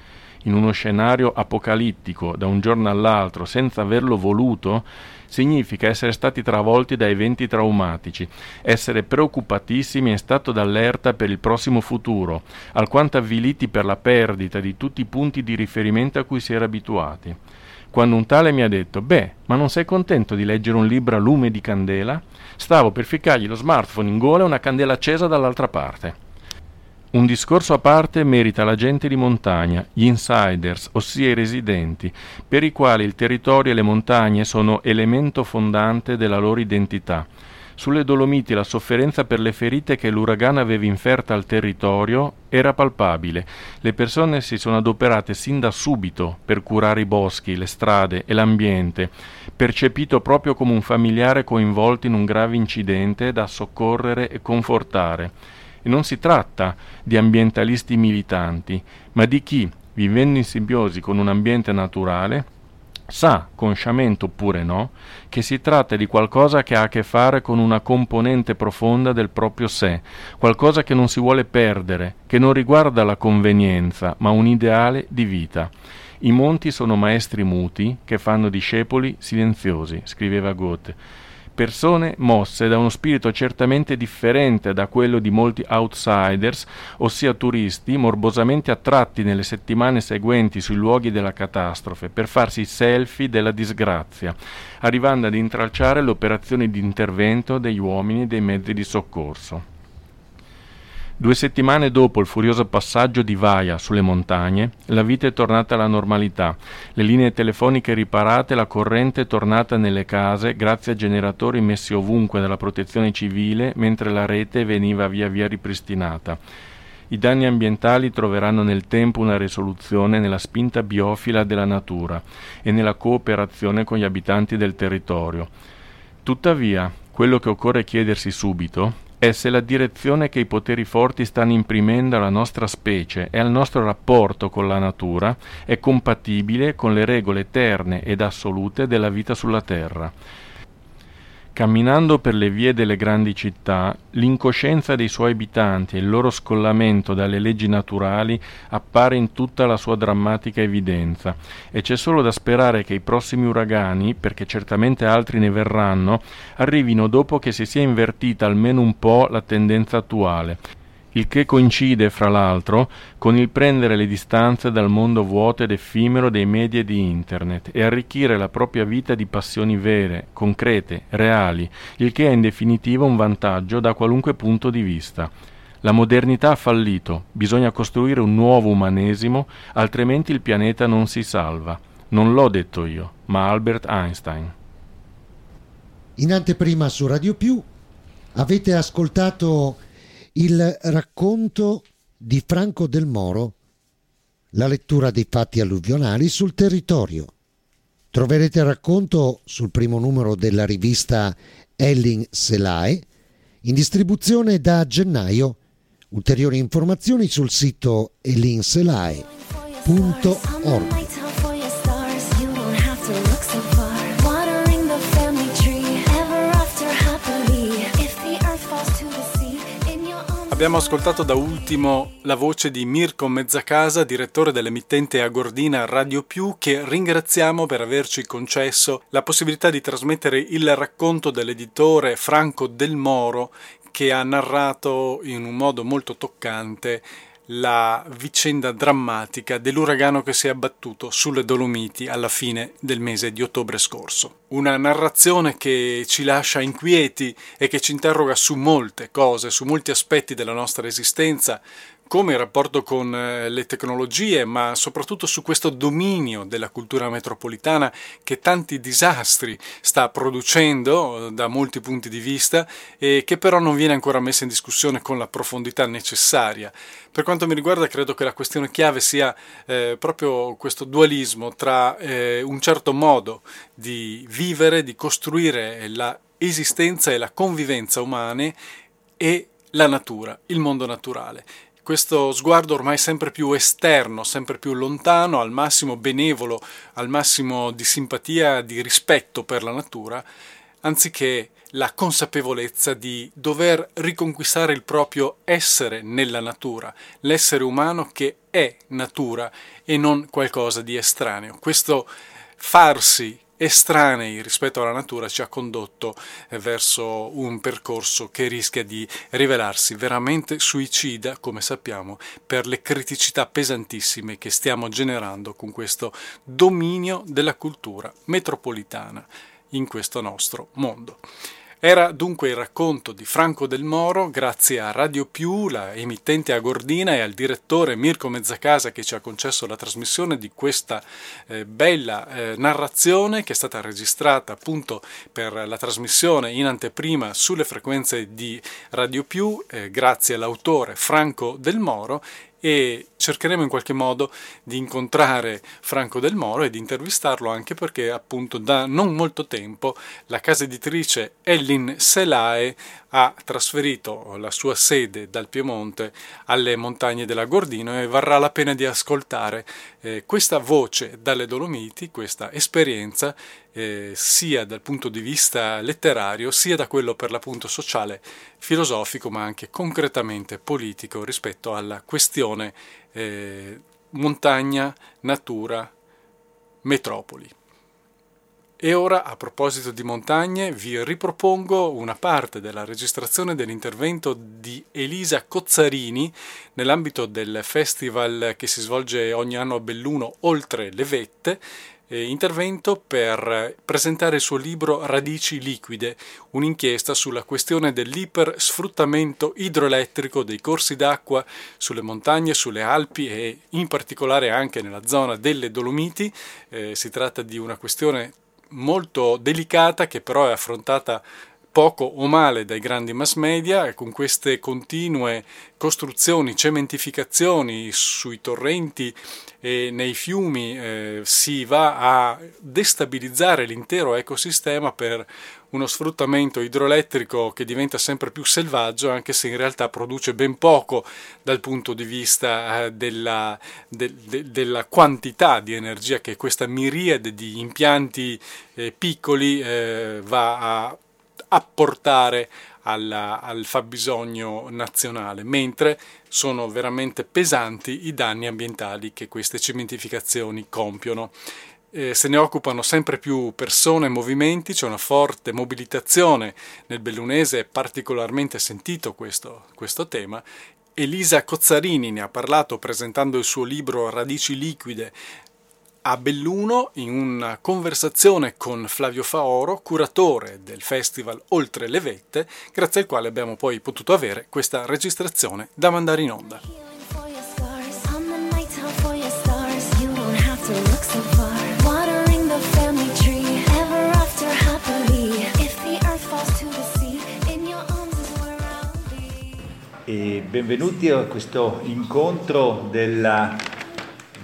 in uno scenario apocalittico da un giorno all'altro senza averlo voluto significa essere stati travolti da eventi traumatici, essere preoccupatissimi e stato d'allerta per il prossimo futuro, alquanto avviliti per la perdita di tutti i punti di riferimento a cui si era abituati. Quando un tale mi ha detto: Beh, ma non sei contento di leggere un libro a lume di candela? Stavo per ficcargli lo smartphone in gola e una candela accesa dall'altra parte. Un discorso a parte merita la gente di montagna, gli insiders, ossia i residenti, per i quali il territorio e le montagne sono elemento fondante della loro identità. Sulle Dolomiti la sofferenza per le ferite che l'uragano aveva inferta al territorio era palpabile. Le persone si sono adoperate sin da subito per curare i boschi, le strade e l'ambiente, percepito proprio come un familiare coinvolto in un grave incidente da soccorrere e confortare. E non si tratta di ambientalisti militanti, ma di chi, vivendo in simbiosi con un ambiente naturale, sa, consciamente oppure no, che si tratta di qualcosa che ha a che fare con una componente profonda del proprio sé, qualcosa che non si vuole perdere, che non riguarda la convenienza, ma un ideale di vita. I monti sono maestri muti che fanno discepoli silenziosi, scriveva Goethe persone mosse da uno spirito certamente differente da quello di molti outsiders, ossia turisti morbosamente attratti nelle settimane seguenti sui luoghi della catastrofe per farsi selfie della disgrazia, arrivando ad intralciare le operazioni di intervento degli uomini e dei mezzi di soccorso. Due settimane dopo il furioso passaggio di Vaia sulle montagne, la vita è tornata alla normalità, le linee telefoniche riparate, la corrente è tornata nelle case grazie a generatori messi ovunque dalla protezione civile, mentre la rete veniva via via ripristinata. I danni ambientali troveranno nel tempo una risoluzione nella spinta biofila della natura e nella cooperazione con gli abitanti del territorio. Tuttavia, quello che occorre chiedersi subito è se la direzione che i poteri forti stanno imprimendo alla nostra specie e al nostro rapporto con la natura è compatibile con le regole eterne ed assolute della vita sulla Terra. Camminando per le vie delle grandi città, l'incoscienza dei suoi abitanti e il loro scollamento dalle leggi naturali appare in tutta la sua drammatica evidenza, e c'è solo da sperare che i prossimi uragani, perché certamente altri ne verranno, arrivino dopo che si sia invertita almeno un po' la tendenza attuale, il che coincide, fra l'altro, con il prendere le distanze dal mondo vuoto ed effimero dei media di Internet e arricchire la propria vita di passioni vere, concrete, reali, il che è in definitiva un vantaggio da qualunque punto di vista. La modernità ha fallito, bisogna costruire un nuovo umanesimo, altrimenti il pianeta non si salva. Non l'ho detto io, ma Albert Einstein. In anteprima su Radio Più avete ascoltato il racconto di Franco del Moro, la lettura dei fatti alluvionali sul territorio. Troverete il racconto sul primo numero della rivista Elling Selae, in distribuzione da gennaio. Ulteriori informazioni sul sito ellinselae.org. Abbiamo ascoltato da ultimo la voce di Mirko Mezzacasa, direttore dell'emittente Agordina Radio Più, che ringraziamo per averci concesso la possibilità di trasmettere il racconto dell'editore Franco Del Moro che ha narrato in un modo molto toccante la vicenda drammatica dell'uragano che si è abbattuto sulle Dolomiti alla fine del mese di ottobre scorso. Una narrazione che ci lascia inquieti e che ci interroga su molte cose, su molti aspetti della nostra esistenza, come il rapporto con eh, le tecnologie, ma soprattutto su questo dominio della cultura metropolitana che tanti disastri sta producendo eh, da molti punti di vista e che però non viene ancora messa in discussione con la profondità necessaria. Per quanto mi riguarda credo che la questione chiave sia eh, proprio questo dualismo tra eh, un certo modo di vivere, di costruire la esistenza e la convivenza umane e la natura, il mondo naturale questo sguardo ormai sempre più esterno, sempre più lontano, al massimo benevolo, al massimo di simpatia, di rispetto per la natura, anziché la consapevolezza di dover riconquistare il proprio essere nella natura, l'essere umano che è natura e non qualcosa di estraneo. Questo farsi estranei rispetto alla natura ci ha condotto eh, verso un percorso che rischia di rivelarsi veramente suicida, come sappiamo, per le criticità pesantissime che stiamo generando con questo dominio della cultura metropolitana in questo nostro mondo. Era dunque il racconto di Franco del Moro, grazie a Radio Più, la emittente agordina, e al direttore Mirko Mezzacasa che ci ha concesso la trasmissione di questa eh, bella eh, narrazione che è stata registrata appunto per la trasmissione in anteprima sulle frequenze di Radio Più, eh, grazie all'autore Franco del Moro e cercheremo in qualche modo di incontrare Franco Del Moro e di intervistarlo anche perché appunto da non molto tempo la casa editrice Ellin Selae ha trasferito la sua sede dal Piemonte alle montagne della Gordino e varrà la pena di ascoltare eh, questa voce dalle Dolomiti, questa esperienza eh, sia dal punto di vista letterario sia da quello per l'appunto sociale, filosofico ma anche concretamente politico rispetto alla questione eh, montagna, natura, metropoli. E ora, a proposito di montagne, vi ripropongo una parte della registrazione dell'intervento di Elisa Cozzarini nell'ambito del festival che si svolge ogni anno a Belluno oltre le vette, eh, intervento per presentare il suo libro Radici liquide, un'inchiesta sulla questione dell'ipersfruttamento idroelettrico dei corsi d'acqua sulle montagne, sulle Alpi e in particolare anche nella zona delle Dolomiti. Eh, si tratta di una questione molto delicata che però è affrontata poco o male dai grandi mass media con queste continue costruzioni, cementificazioni sui torrenti e nei fiumi eh, si va a destabilizzare l'intero ecosistema per uno sfruttamento idroelettrico che diventa sempre più selvaggio anche se in realtà produce ben poco dal punto di vista eh, della, de, de, della, quantità di energia che questa miriade di impianti eh, piccoli eh, va a apportare alla, al fabbisogno nazionale, mentre sono veramente pesanti i danni ambientali che queste cementificazioni compiono. Eh, se ne occupano sempre più persone e movimenti, c'è una forte mobilitazione nel bellunese, è particolarmente sentito questo, questo tema. Elisa Cozzarini ne ha parlato presentando il suo libro Radici liquide a Belluno in una conversazione con Flavio Faoro, curatore del festival Oltre le Vette, grazie al quale abbiamo poi potuto avere questa registrazione da mandare in onda. E benvenuti a questo incontro della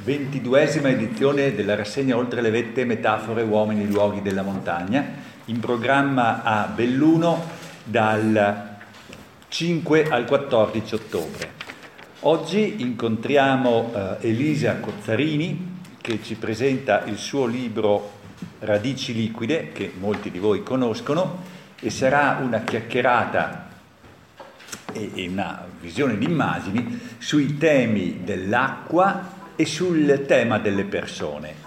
ventiduesima edizione della rassegna Oltre le vette, metafore, uomini, luoghi della montagna, in programma a Belluno dal 5 al 14 ottobre. Oggi incontriamo eh, Elisa Cozzarini che ci presenta il suo libro Radici liquide, che molti di voi conoscono, e sarà una chiacchierata e una visione di immagini sui temi dell'acqua e sul tema delle persone.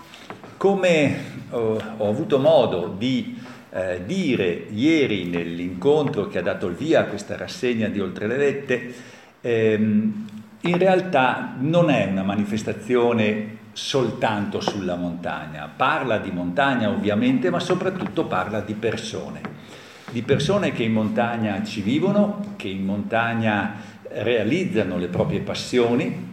Come eh, ho avuto modo di eh, dire ieri nell'incontro che ha dato il via a questa rassegna di Oltre le Vette, ehm, in realtà non è una manifestazione soltanto sulla montagna, parla di montagna ovviamente, ma soprattutto parla di persone, di persone che in montagna ci vivono, che in montagna realizzano le proprie passioni,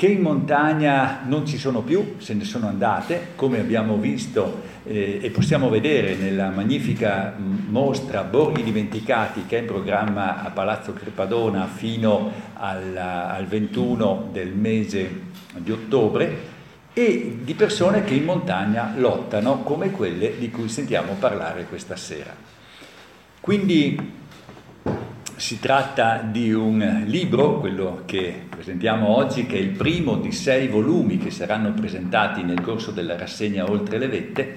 che in montagna non ci sono più, se ne sono andate, come abbiamo visto eh, e possiamo vedere nella magnifica mostra Borghi Dimenticati che è in programma a Palazzo Crepadona fino al, al 21 del mese di ottobre, e di persone che in montagna lottano come quelle di cui sentiamo parlare questa sera. Quindi si tratta di un libro, quello che presentiamo oggi, che è il primo di sei volumi che saranno presentati nel corso della rassegna Oltre le Vette.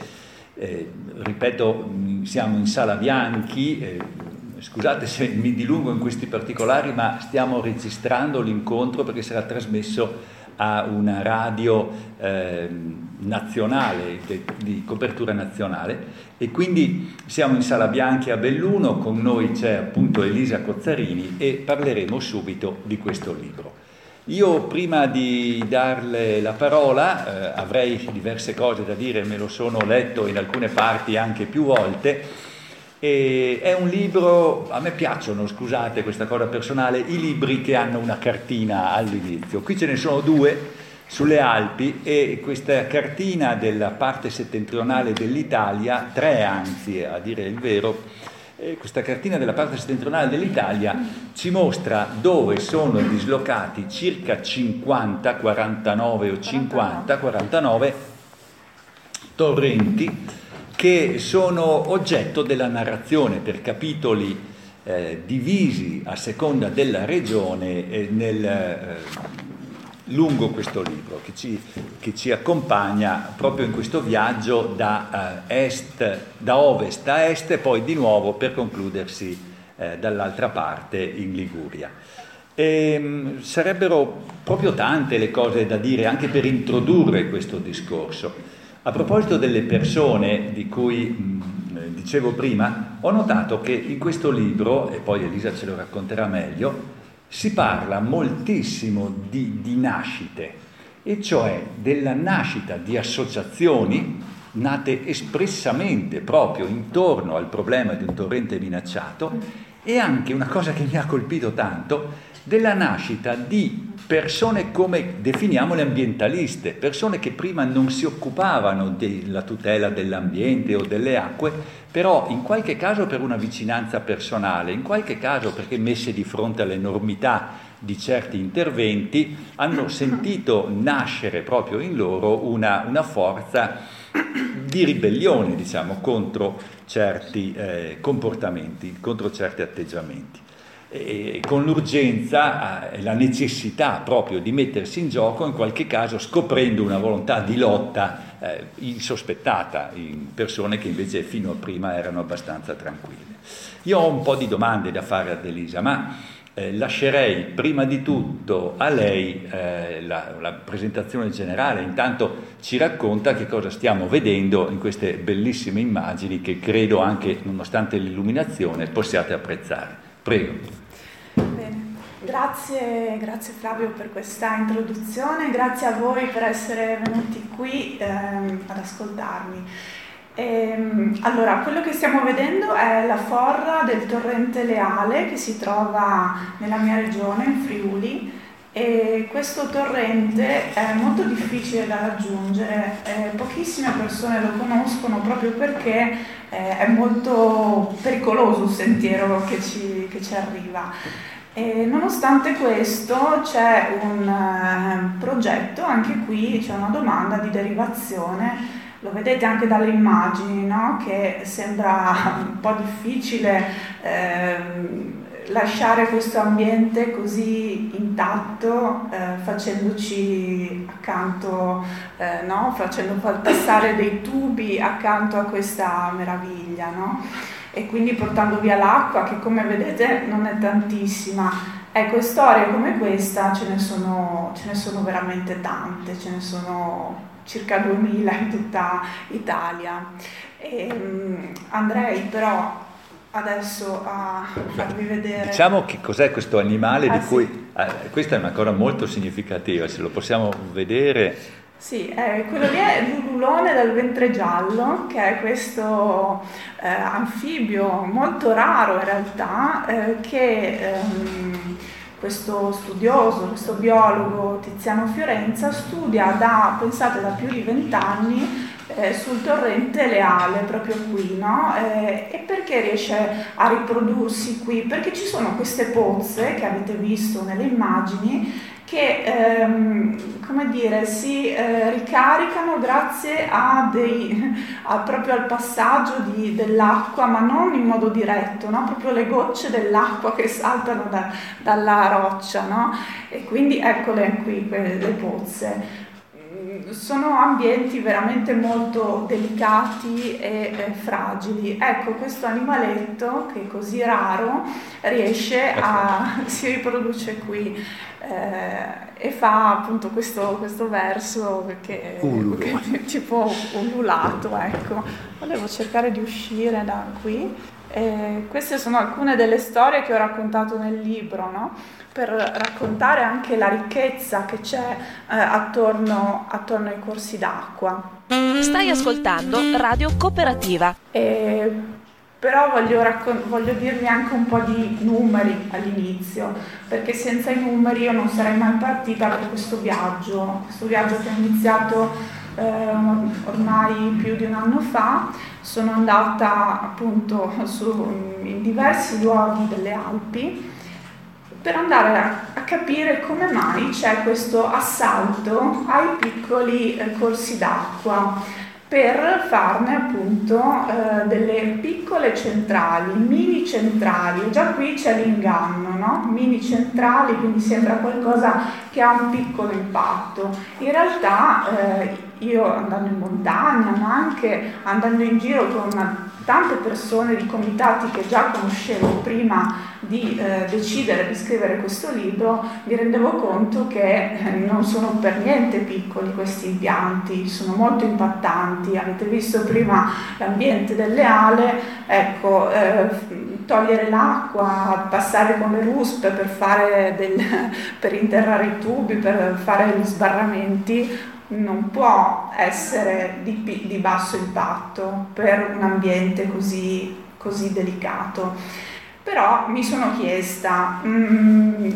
Eh, ripeto, siamo in Sala Bianchi, eh, scusate se mi dilungo in questi particolari, ma stiamo registrando l'incontro perché sarà trasmesso a una radio eh, nazionale, de, di copertura nazionale e quindi siamo in Sala Bianchi a Belluno, con noi c'è appunto Elisa Cozzarini e parleremo subito di questo libro. Io prima di darle la parola, eh, avrei diverse cose da dire, me lo sono letto in alcune parti anche più volte, e è un libro, a me piacciono, scusate questa cosa personale, i libri che hanno una cartina all'inizio. Qui ce ne sono due sulle Alpi e questa cartina della parte settentrionale dell'Italia, tre anzi a dire il vero, questa cartina della parte settentrionale dell'Italia ci mostra dove sono dislocati circa 50, 49 o 50, 49 torrenti che sono oggetto della narrazione per capitoli eh, divisi a seconda della regione nel, eh, lungo questo libro che ci, che ci, accompagna proprio in questo viaggio da, eh, est, da ovest a est e poi di nuovo per concludersi eh, dall'altra parte in Liguria. E, mh, sarebbero proprio tante le cose da dire anche per introdurre questo discorso. A proposito delle persone di cui mh, eh, dicevo prima, ho notato che in questo libro, e poi Elisa ce lo racconterà meglio, si parla moltissimo di, di nascite, e cioè della nascita di associazioni nate espressamente proprio intorno al problema di un torrente minacciato e anche una cosa che mi ha colpito tanto, della nascita di persone come definiamo le ambientaliste, persone che prima non si occupavano della tutela dell'ambiente o delle acque, però in qualche caso per una vicinanza personale, in qualche caso perché messe di fronte all'enormità di certi interventi, hanno [CLEARS THROAT] sentito nascere proprio in loro una, una forza di ribellione, diciamo, contro certi eh, comportamenti, contro certi atteggiamenti eh, con l'urgenza e la necessità proprio di mettersi in gioco, in qualche caso scoprendo una volontà di lotta eh, insospettata in persone che invece fino a prima erano abbastanza tranquille. Io ho un po' di domande da fare ad Elisa, ma eh, lascerei prima di tutto a lei eh, la, la, presentazione generale, intanto ci racconta che cosa stiamo vedendo in queste bellissime immagini che credo anche nonostante l'illuminazione possiate apprezzare. Prego. Grazie, grazie Flavio per questa introduzione, grazie a voi per essere venuti qui ehm, ad ascoltarmi. Ehm, allora, quello che stiamo vedendo è la forra del torrente Leale che si trova nella mia regione, in Friuli, e questo torrente è molto difficile da raggiungere, eh, pochissime persone lo conoscono proprio perché eh, è molto pericoloso il sentiero che ci, che ci arriva. E nonostante questo c'è un uh, progetto, anche qui c'è una domanda di derivazione lo vedete anche dalle immagini, no? che sembra un po' difficile eh, lasciare questo ambiente così intatto eh, facendoci accanto, eh, no? facendo passare dei tubi accanto a questa meraviglia no? E quindi portando via l'acqua che come vedete non è tantissima. Ecco, storie come questa ce ne sono, ce ne sono veramente tante, ce ne sono circa 2000 in tutta Italia. E, um, andrei però adesso a farvi vedere. Diciamo che cos'è questo animale ah, di cui... Sì. Eh, questa è una cosa molto significativa, se lo possiamo vedere. Sì, eh, quello lì è l'ululone dal ventre giallo, che è questo eh, anfibio molto raro in realtà, eh, che ehm, questo studioso, questo biologo Tiziano Fiorenza studia da, pensate, da più di vent'anni eh, sul torrente Leale, proprio qui, no? Eh, e perché riesce a riprodursi qui? Perché ci sono queste pozze che avete visto nelle immagini che ehm, come dire, si eh, ricaricano grazie a dei, [LAUGHS] a, proprio al passaggio di, dell'acqua, ma non in modo diretto, no? proprio le gocce dell'acqua che saltano da, dalla roccia. No? E quindi eccole qui le pozze sono ambienti veramente molto delicati e, e, fragili. Ecco, questo animaletto che è così raro riesce a, [LAUGHS] si riproduce qui eh, e fa appunto questo, questo verso che, che è tipo ululato, ecco. Volevo cercare di uscire da qui. Eh, queste sono alcune delle storie che ho raccontato nel libro, no? Per raccontare anche la ricchezza che c'è eh, attorno, attorno, ai corsi d'acqua. Stai ascoltando Radio Cooperativa. Eh, però voglio, raccon- voglio, dirvi anche un po' di numeri all'inizio, perché senza i numeri io non sarei mai partita per questo viaggio, questo viaggio che ho iniziato eh, ormai più di un anno fa, sono andata appunto su, in diversi luoghi delle Alpi per andare a, a, capire come mai c'è questo assalto ai piccoli eh, corsi d'acqua per farne appunto eh, delle piccole centrali, mini centrali, già qui c'è l'inganno, no? Mini centrali, quindi sembra qualcosa che ha un piccolo impatto. In realtà eh, io andando in montagna, ma anche andando in giro con tante persone di comitati che già conoscevo prima di eh, decidere di scrivere questo libro, mi rendevo conto che eh, non sono per niente piccoli questi impianti, sono molto impattanti. Avete visto prima l'ambiente delle ale, ecco, eh, togliere l'acqua, passare con le ruspe per, del, [LAUGHS] per interrare i tubi, per fare gli sbarramenti, non può essere di, di basso impatto per un ambiente così, così delicato. Però mi sono chiesta, mm,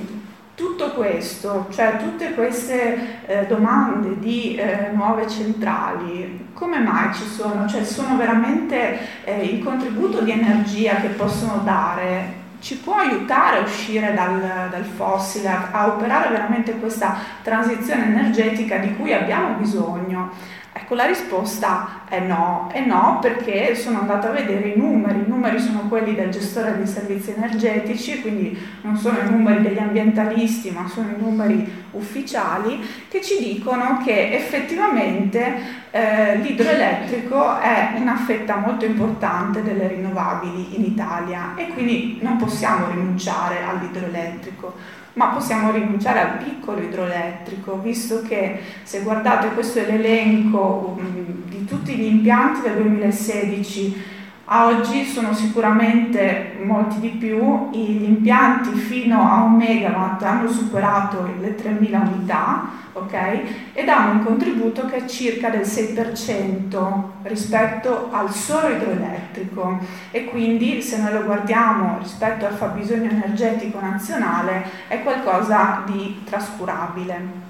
tutto questo, cioè tutte queste eh, domande di eh, nuove centrali, come mai ci sono? Cioè sono veramente eh, il contributo di energia che possono dare ci può aiutare a uscire dal, dal fossile, a, a operare veramente questa transizione energetica di cui abbiamo bisogno? Ecco, la risposta è no, è no perché sono andata a vedere i numeri, i numeri sono quelli del gestore dei servizi energetici, quindi non sono i numeri degli ambientalisti, ma sono i numeri ufficiali che ci dicono che effettivamente eh, l'idroelettrico è una fetta molto importante delle rinnovabili in Italia e quindi non possiamo rinunciare all'idroelettrico ma possiamo rinunciare al piccolo idroelettrico, visto che se guardate questo è l'elenco um, di tutti gli impianti del 2016 A oggi sono sicuramente molti di più, gli impianti fino a un megawatt hanno superato le 3000 unità okay? e danno un contributo che è circa del 6% rispetto al solo idroelettrico e quindi se noi lo guardiamo rispetto al fabbisogno energetico nazionale è qualcosa di trascurabile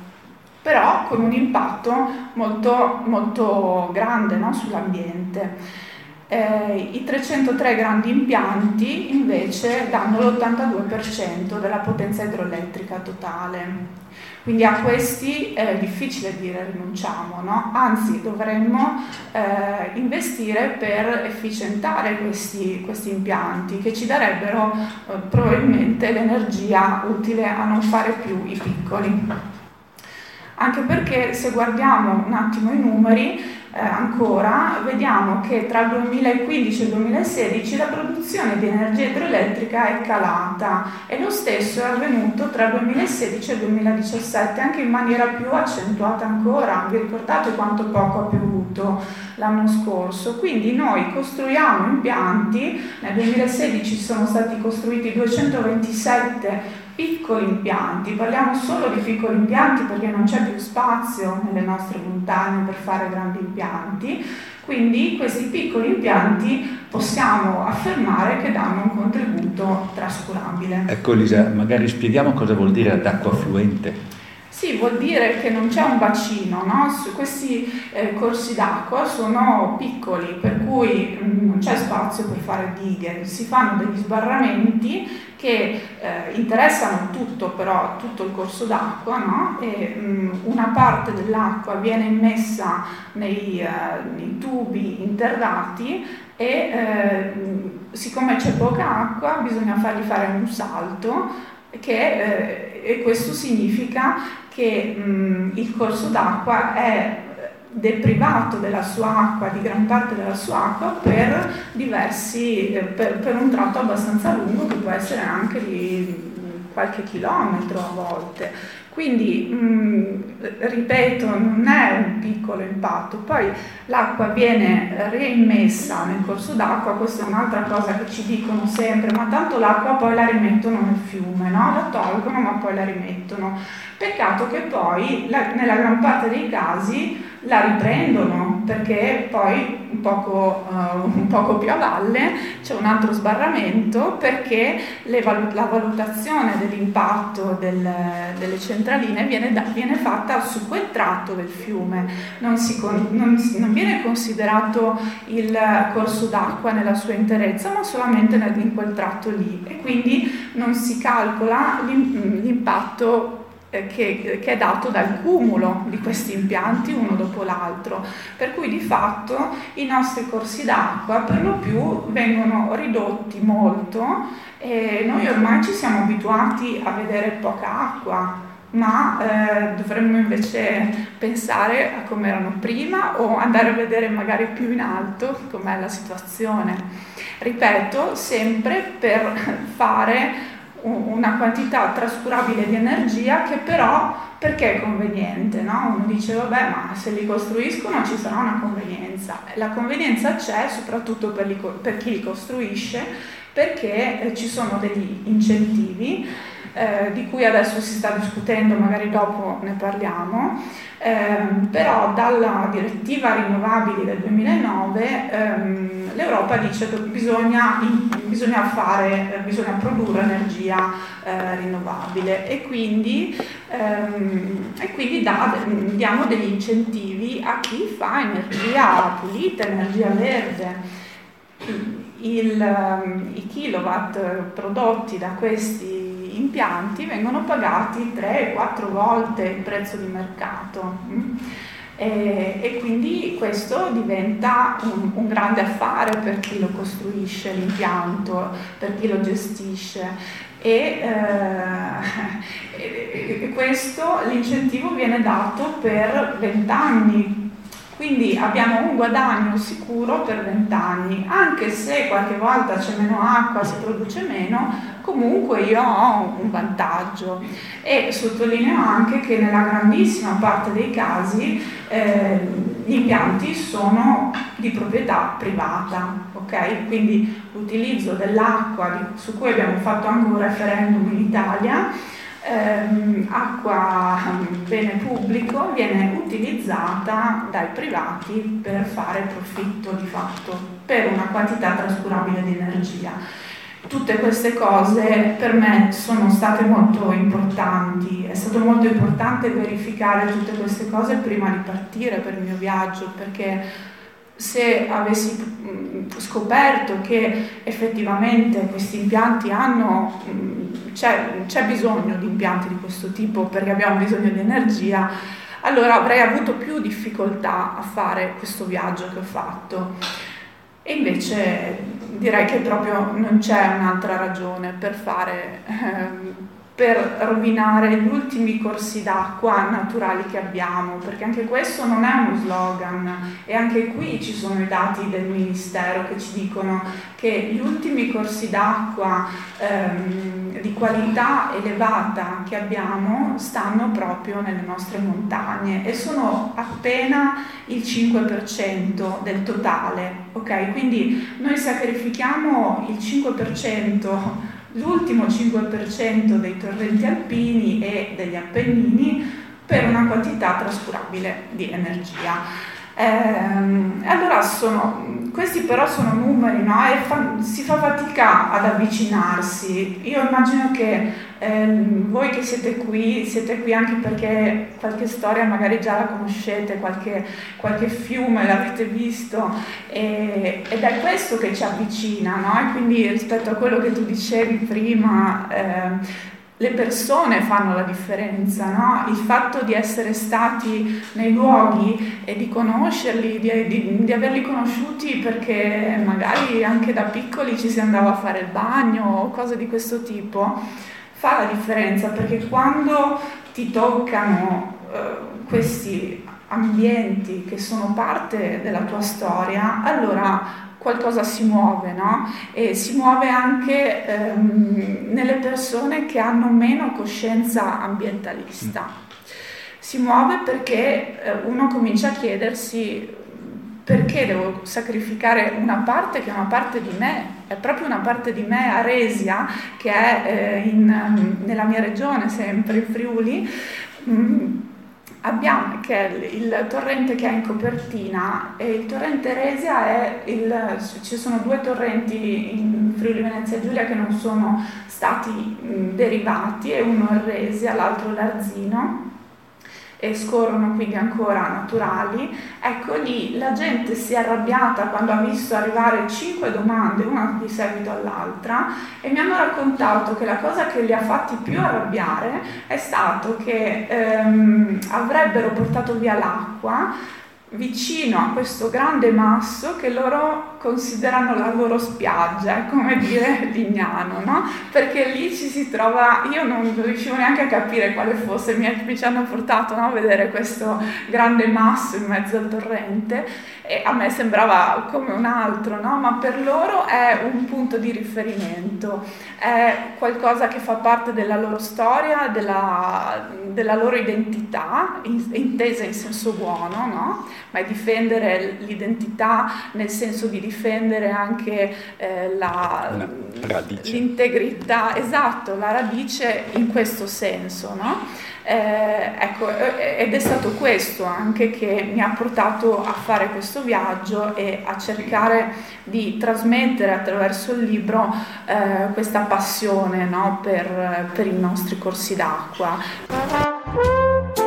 però con un impatto molto, molto grande no, sull'ambiente. Eh, I 303 grandi impianti invece danno l'82% della potenza idroelettrica totale. Quindi a questi è difficile dire rinunciamo, no? anzi dovremmo eh, investire per efficientare questi, questi, impianti che ci darebbero eh, probabilmente l'energia utile a non fare più i piccoli. Anche perché se guardiamo un attimo i numeri, eh, ancora, vediamo che tra il 2015 e il 2016 la produzione di energia idroelettrica è calata e lo stesso è avvenuto tra il 2016 e il 2017, anche in maniera più accentuata ancora. Vi ricordate quanto poco ha piovuto l'anno scorso? Quindi noi costruiamo impianti, nel 2016 sono stati costruiti 227 piccoli impianti, parliamo solo di piccoli impianti perché non c'è più spazio nelle nostre montagne per fare grandi impianti, quindi questi piccoli impianti possiamo affermare che danno un contributo trascurabile. Ecco Lisa, magari spieghiamo cosa vuol dire ad acqua fluente. Sì, vuol dire che non c'è un bacino, no? questi eh, corsi d'acqua sono piccoli, per cui mm, non c'è spazio per fare dighe, si fanno degli sbarramenti che eh, interessano tutto, però tutto il corso d'acqua, no? e, mh, mm, una parte dell'acqua viene immessa nei, eh, nei tubi interrati e eh, siccome c'è poca acqua bisogna fargli fare un salto che, eh, e questo significa che mh, il corso d'acqua è deprivato della sua acqua, di gran parte della sua acqua, per, diversi, eh, per, per un tratto abbastanza lungo che può essere anche di qualche chilometro a volte. Quindi, mh, ripeto, non è un piccolo impatto, poi l'acqua viene reimmessa nel corso d'acqua, questa è un'altra cosa che ci dicono sempre, ma tanto l'acqua poi la rimettono nel fiume, no? la tolgono ma poi la rimettono. Peccato che poi la, nella gran parte dei casi la riprendono perché poi un poco, uh, un poco più a valle c'è un altro sbarramento perché valut- la valutazione dell'impatto del, delle centraline viene, da- viene, fatta su quel tratto del fiume, non, con- non, non, viene considerato il corso d'acqua nella sua interezza ma solamente in quel tratto lì. E quindi non si calcola l'impatto eh, che, che, è dato dal cumulo di questi impianti uno dopo l'altro, per cui di fatto i nostri corsi d'acqua per lo più vengono ridotti molto e noi ormai ci siamo abituati a vedere poca acqua, ma eh, dovremmo invece pensare a come erano prima o andare a vedere magari più in alto com'è la situazione. Ripeto, sempre per fare una quantità trascurabile di energia che però perché è conveniente, no? Uno dice vabbè ma se li costruiscono ci sarà una convenienza. La convenienza c'è soprattutto per, li, per chi li costruisce perché eh, ci sono degli incentivi eh, di cui adesso si sta discutendo, magari dopo ne parliamo, ehm, però dalla direttiva rinnovabili del 2009 ehm, l'Europa dice che bisogna, bisogna, fare, bisogna produrre energia eh, rinnovabile e quindi, ehm, e quindi da, diamo degli incentivi a chi fa energia pulita, energia verde. Il, ehm, I kilowatt prodotti da questi impianti vengono pagati 3-4 volte il prezzo di mercato. Mm? E, e, quindi questo diventa un, un, grande affare per chi lo costruisce l'impianto, per chi lo gestisce. E, eh, [LAUGHS] e questo l'incentivo viene dato per 20 anni, quindi abbiamo un guadagno sicuro per 20 anni, anche se qualche volta c'è meno acqua, si produce meno, comunque io ho un vantaggio. E sottolineo anche che nella grandissima parte dei casi eh, gli impianti sono di proprietà privata, ok? Quindi l'utilizzo dell'acqua su cui abbiamo fatto anche un referendum in Italia, ehm, acqua bene pubblico, viene utilizzata dai privati per fare profitto di fatto per una quantità trascurabile di energia. Tutte queste cose per me sono state molto importanti, è stato molto importante verificare tutte queste cose prima di partire per il mio viaggio perché se avessi mm, scoperto che effettivamente questi impianti hanno, mm, c'è, c'è, bisogno di impianti di questo tipo perché abbiamo bisogno di energia, allora avrei avuto più difficoltà a fare questo viaggio che ho fatto. E invece direi che proprio non c'è un'altra ragione per fare... Ehm, per rovinare gli ultimi corsi d'acqua naturali che abbiamo, perché anche questo non è uno slogan e anche qui ci sono i dati del Ministero che ci dicono che gli ultimi corsi d'acqua ehm, di qualità elevata che abbiamo stanno proprio nelle nostre montagne e sono appena il 5% del totale, ok? Quindi noi sacrifichiamo il 5% l'ultimo 5% dei torrenti alpini e degli Appennini per una quantità trascurabile di energia. Eh, allora sono, questi però sono numeri, no? E fa, si fa fatica ad avvicinarsi. Io immagino che eh, voi che siete qui, siete qui anche perché qualche storia magari già la conoscete, qualche, qualche fiume l'avete visto e, ed è questo che ci avvicina, no? E quindi rispetto a quello che tu dicevi prima, eh, le persone fanno la differenza, no? il fatto di essere stati nei luoghi e di conoscerli, di, di, di, averli conosciuti perché magari anche da piccoli ci si andava a fare il bagno o cose di questo tipo, fa la differenza perché quando ti toccano eh, questi ambienti che sono parte della tua storia, allora qualcosa si muove, no? E si muove anche ehm, nelle persone che hanno meno coscienza ambientalista. Si muove perché eh, uno comincia a chiedersi perché devo sacrificare una parte che è una parte di me, è proprio una parte di me, Aresia, che è eh, in, nella mia regione, sempre in Friuli. Mm, abbiamo che il, torrente che è in copertina e il torrente Resia è il, ci sono due torrenti in Friuli Venezia Giulia che non sono stati derivati e uno è Resia, l'altro l'Arzino e scorrono quindi ancora naturali, ecco lì la gente si è arrabbiata quando ha visto arrivare cinque domande, una di seguito all'altra, e mi hanno raccontato che la cosa che li ha fatti più arrabbiare è stato che ehm, avrebbero portato via l'acqua vicino a questo grande masso che loro considerano la loro spiaggia, è come dire Lignano, no? Perché lì ci si trova, io non riuscivo neanche a capire quale fosse, mi, mi ci hanno portato no? a vedere questo grande masso in mezzo al torrente e a me sembrava come un altro, no? ma per loro è un punto di riferimento, è qualcosa che fa parte della loro storia, della, della loro identità, in, intesa in senso buono, no? ma è difendere l'identità nel senso di difendere anche eh, la, l'integrità, esatto, la radice in questo senso. No? Eh, ecco, ed è stato questo anche che mi ha portato a fare questo viaggio e a cercare di trasmettere attraverso il libro eh, questa passione no, per, per i nostri corsi d'acqua.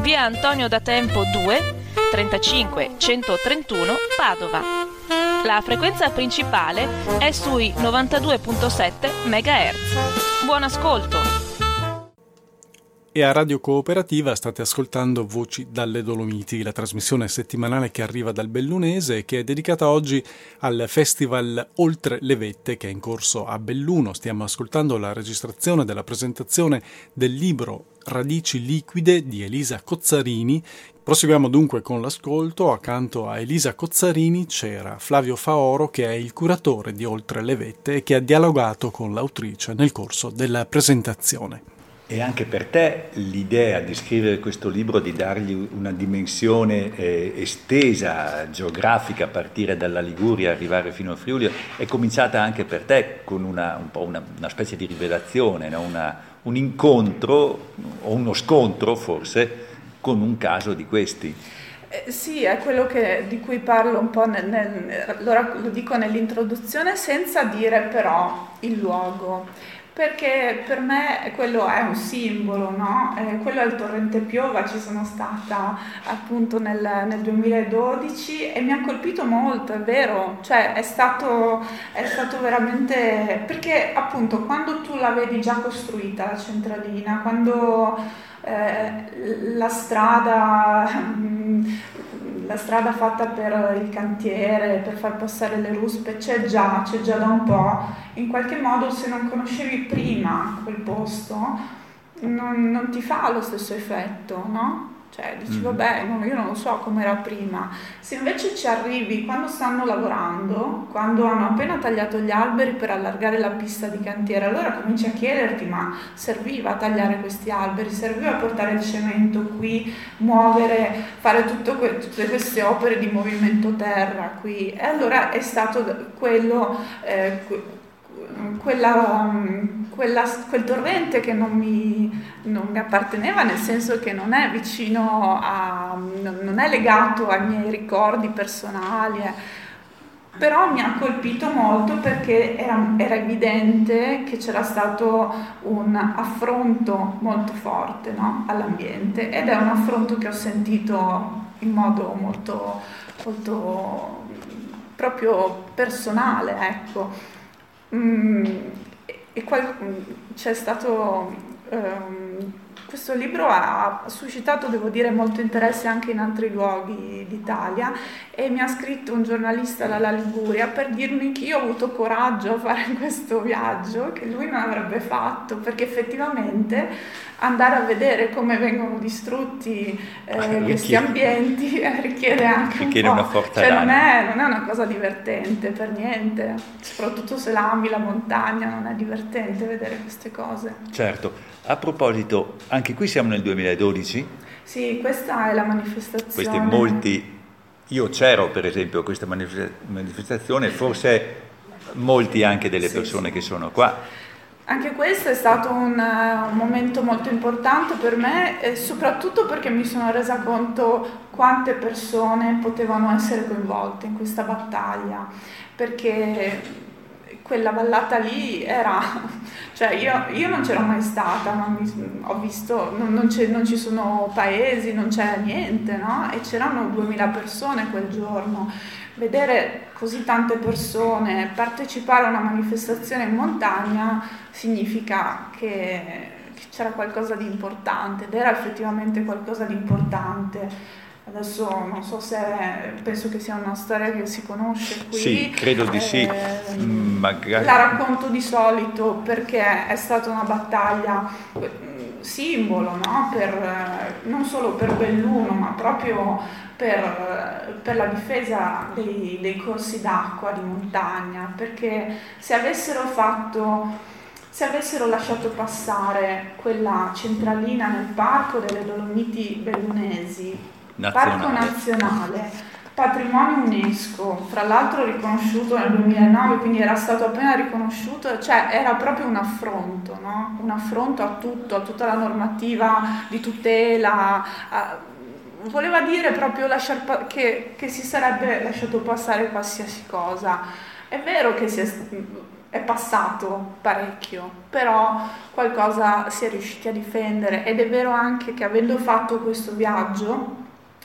via Antonio da Tempo 2 35 131 Padova. La frequenza principale è sui 92.7 MHz. Buon ascolto! E a Radio Cooperativa state ascoltando Voci dalle Dolomiti, la trasmissione settimanale che arriva dal Bellunese e che è dedicata oggi al Festival Oltre le Vette che è in corso a Belluno. Stiamo ascoltando la registrazione della presentazione del libro Radici liquide di Elisa Cozzarini. Proseguiamo dunque con l'ascolto. Accanto a Elisa Cozzarini c'era Flavio Faoro che è il curatore di Oltre le Vette e che ha dialogato con l'autrice nel corso della presentazione. E anche per te l'idea di scrivere questo libro, di dargli una dimensione eh, estesa, geografica, a partire dalla Liguria arrivare fino a Friuli, è cominciata anche per te con una, un una, una specie di rivelazione, no? una, un incontro o uno scontro forse con un caso di questi. Eh, sì, è quello che, di cui parlo un po', nel, nel, lo, lo dico nell'introduzione senza dire però il luogo perché per me quello è un simbolo, no? eh, quello è il torrente Piova, ci sono stata appunto nel, nel, 2012 e mi ha colpito molto, è vero, cioè è stato, è stato veramente, perché appunto quando tu la vedi già costruita la centralina, quando eh, la strada la strada fatta per il cantiere, per far passare le ruspe, c'è già, c'è già da un po', in qualche modo se non conoscevi prima quel posto non, non ti fa lo stesso effetto, no? Cioè, dici, mm. vabbè, no, io non lo so come era prima. Se invece ci arrivi quando stanno lavorando, quando hanno appena tagliato gli alberi per allargare la pista di cantiere, allora cominci a chiederti, ma serviva tagliare questi alberi? Serviva portare il cemento qui, muovere, fare que- tutte queste opere di movimento terra qui? E allora è stato quello... Eh, quella, quella, quel torrente che non mi, non mi, apparteneva, nel senso che non è vicino a, non è legato ai miei ricordi personali, eh. però mi ha colpito molto perché era, era, evidente che c'era stato un affronto molto forte no? all'ambiente ed è un affronto che ho sentito in modo molto, molto proprio personale, ecco. Mm, e qual- c'è stato um, questo libro ha suscitato, devo dire, molto interesse anche in altri luoghi d'Italia e mi ha scritto un giornalista dalla Liguria per dirmi che io ho avuto coraggio a fare [LAUGHS] questo viaggio che lui non avrebbe fatto perché effettivamente andare a vedere come vengono distrutti eh, questi ambienti eh, [LAUGHS] richiede anche richiede un po'. una forte cioè, non è, non è una cosa divertente per niente, soprattutto se la ami la montagna, non è divertente vedere queste cose. Certo, a proposito, anche qui siamo nel 2012. Sì, questa è la manifestazione. Questi molti, io c'ero per esempio a questa manifestazione, forse molti anche delle sì, persone sì. che sono qua anche questo è stato un, un, momento molto importante per me, soprattutto perché mi sono resa conto quante persone potevano essere coinvolte in questa battaglia, perché quella vallata lì era, [LAUGHS] cioè io, io non c'ero mai stata, ma mi, ho visto, non, non, non, ci sono paesi, non c'è niente, no? E c'erano 2000 persone quel giorno vedere così tante persone partecipare a una manifestazione in montagna significa che, che c'era qualcosa di importante ed era effettivamente qualcosa di importante. Adesso non so se penso che sia una storia che si conosce qui. Sì, credo di eh, sì. Mm, magari... La racconto di solito perché è stata una battaglia mm, simbolo, no? per, non solo per Belluno, ma proprio per, per la difesa dei, dei, corsi d'acqua di montagna, perché se avessero fatto se avessero lasciato passare quella centralina nel parco delle Dolomiti Bellunesi, nazionale. parco nazionale, patrimonio UNESCO, fra l'altro riconosciuto nel 2009, quindi era stato appena riconosciuto, cioè era proprio un affronto, no? un affronto a tutto, a tutta la normativa di tutela. A, voleva dire proprio lasciar, che, che, si sarebbe lasciato passare qualsiasi cosa. È vero che è, è passato parecchio, però qualcosa si è riusciti a difendere ed è vero anche che avendo fatto questo viaggio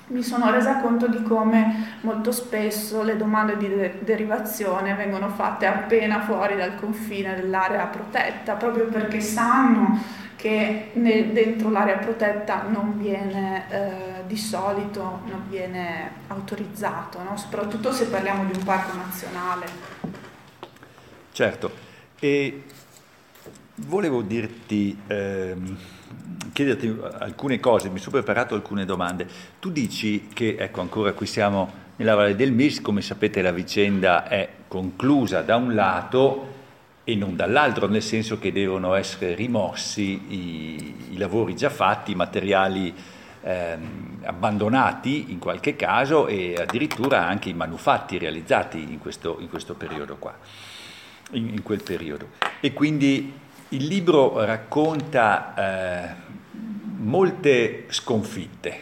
mi sono resa conto di come molto spesso le domande di de- derivazione vengono fatte appena fuori dal confine dell'area protetta, proprio perché sanno che nel, dentro l'area protetta non viene eh, di solito non viene autorizzato, no? soprattutto se parliamo di un parco nazionale. Certo, e volevo dirti... Ehm chiederti alcune cose, mi sono preparato alcune domande. Tu dici che, ecco ancora qui siamo nella Valle del Mis, come sapete la vicenda è conclusa da un lato e non dall'altro, nel senso che devono essere rimossi i, i lavori già fatti, i materiali ehm, abbandonati in qualche caso e addirittura anche i manufatti realizzati in questo, in questo periodo qua, in, in, quel periodo. E quindi il libro racconta... Eh, molte sconfitte,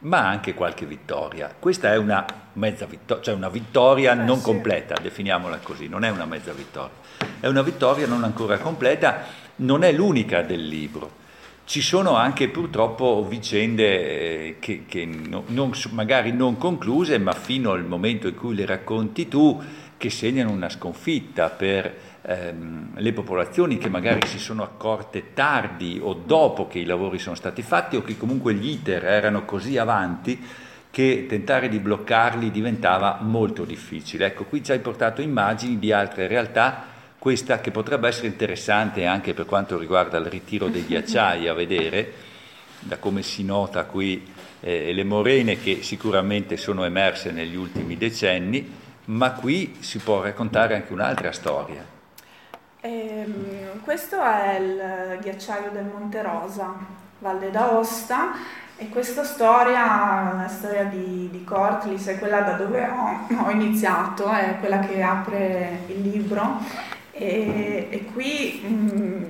ma anche qualche vittoria. Questa è una mezza vittoria, cioè una vittoria eh, non sì. completa, definiamola così, non è una mezza vittoria, è una vittoria non ancora completa, non è l'unica del libro. Ci sono anche purtroppo vicende eh, che, che no, non, magari non concluse, ma fino al momento in cui le racconti tu, che segnano una sconfitta per ehm, le popolazioni che magari si sono accorte tardi o dopo che i lavori sono stati fatti o che comunque gli iter erano così avanti che tentare di bloccarli diventava molto difficile. Ecco, qui ci hai portato immagini di altre realtà, questa che potrebbe essere interessante anche per quanto riguarda il ritiro dei ghiacciai a vedere, da come si nota qui eh, le morene che sicuramente sono emerse negli ultimi decenni, ma qui si può raccontare anche un'altra storia. Ehm, questo è il ghiacciaio del Monte Rosa, Valle d'Aosta, e questa storia, la storia di, di Cortlis, è quella da dove ho, ho, iniziato, è quella che apre il libro. E, e qui mh, mm,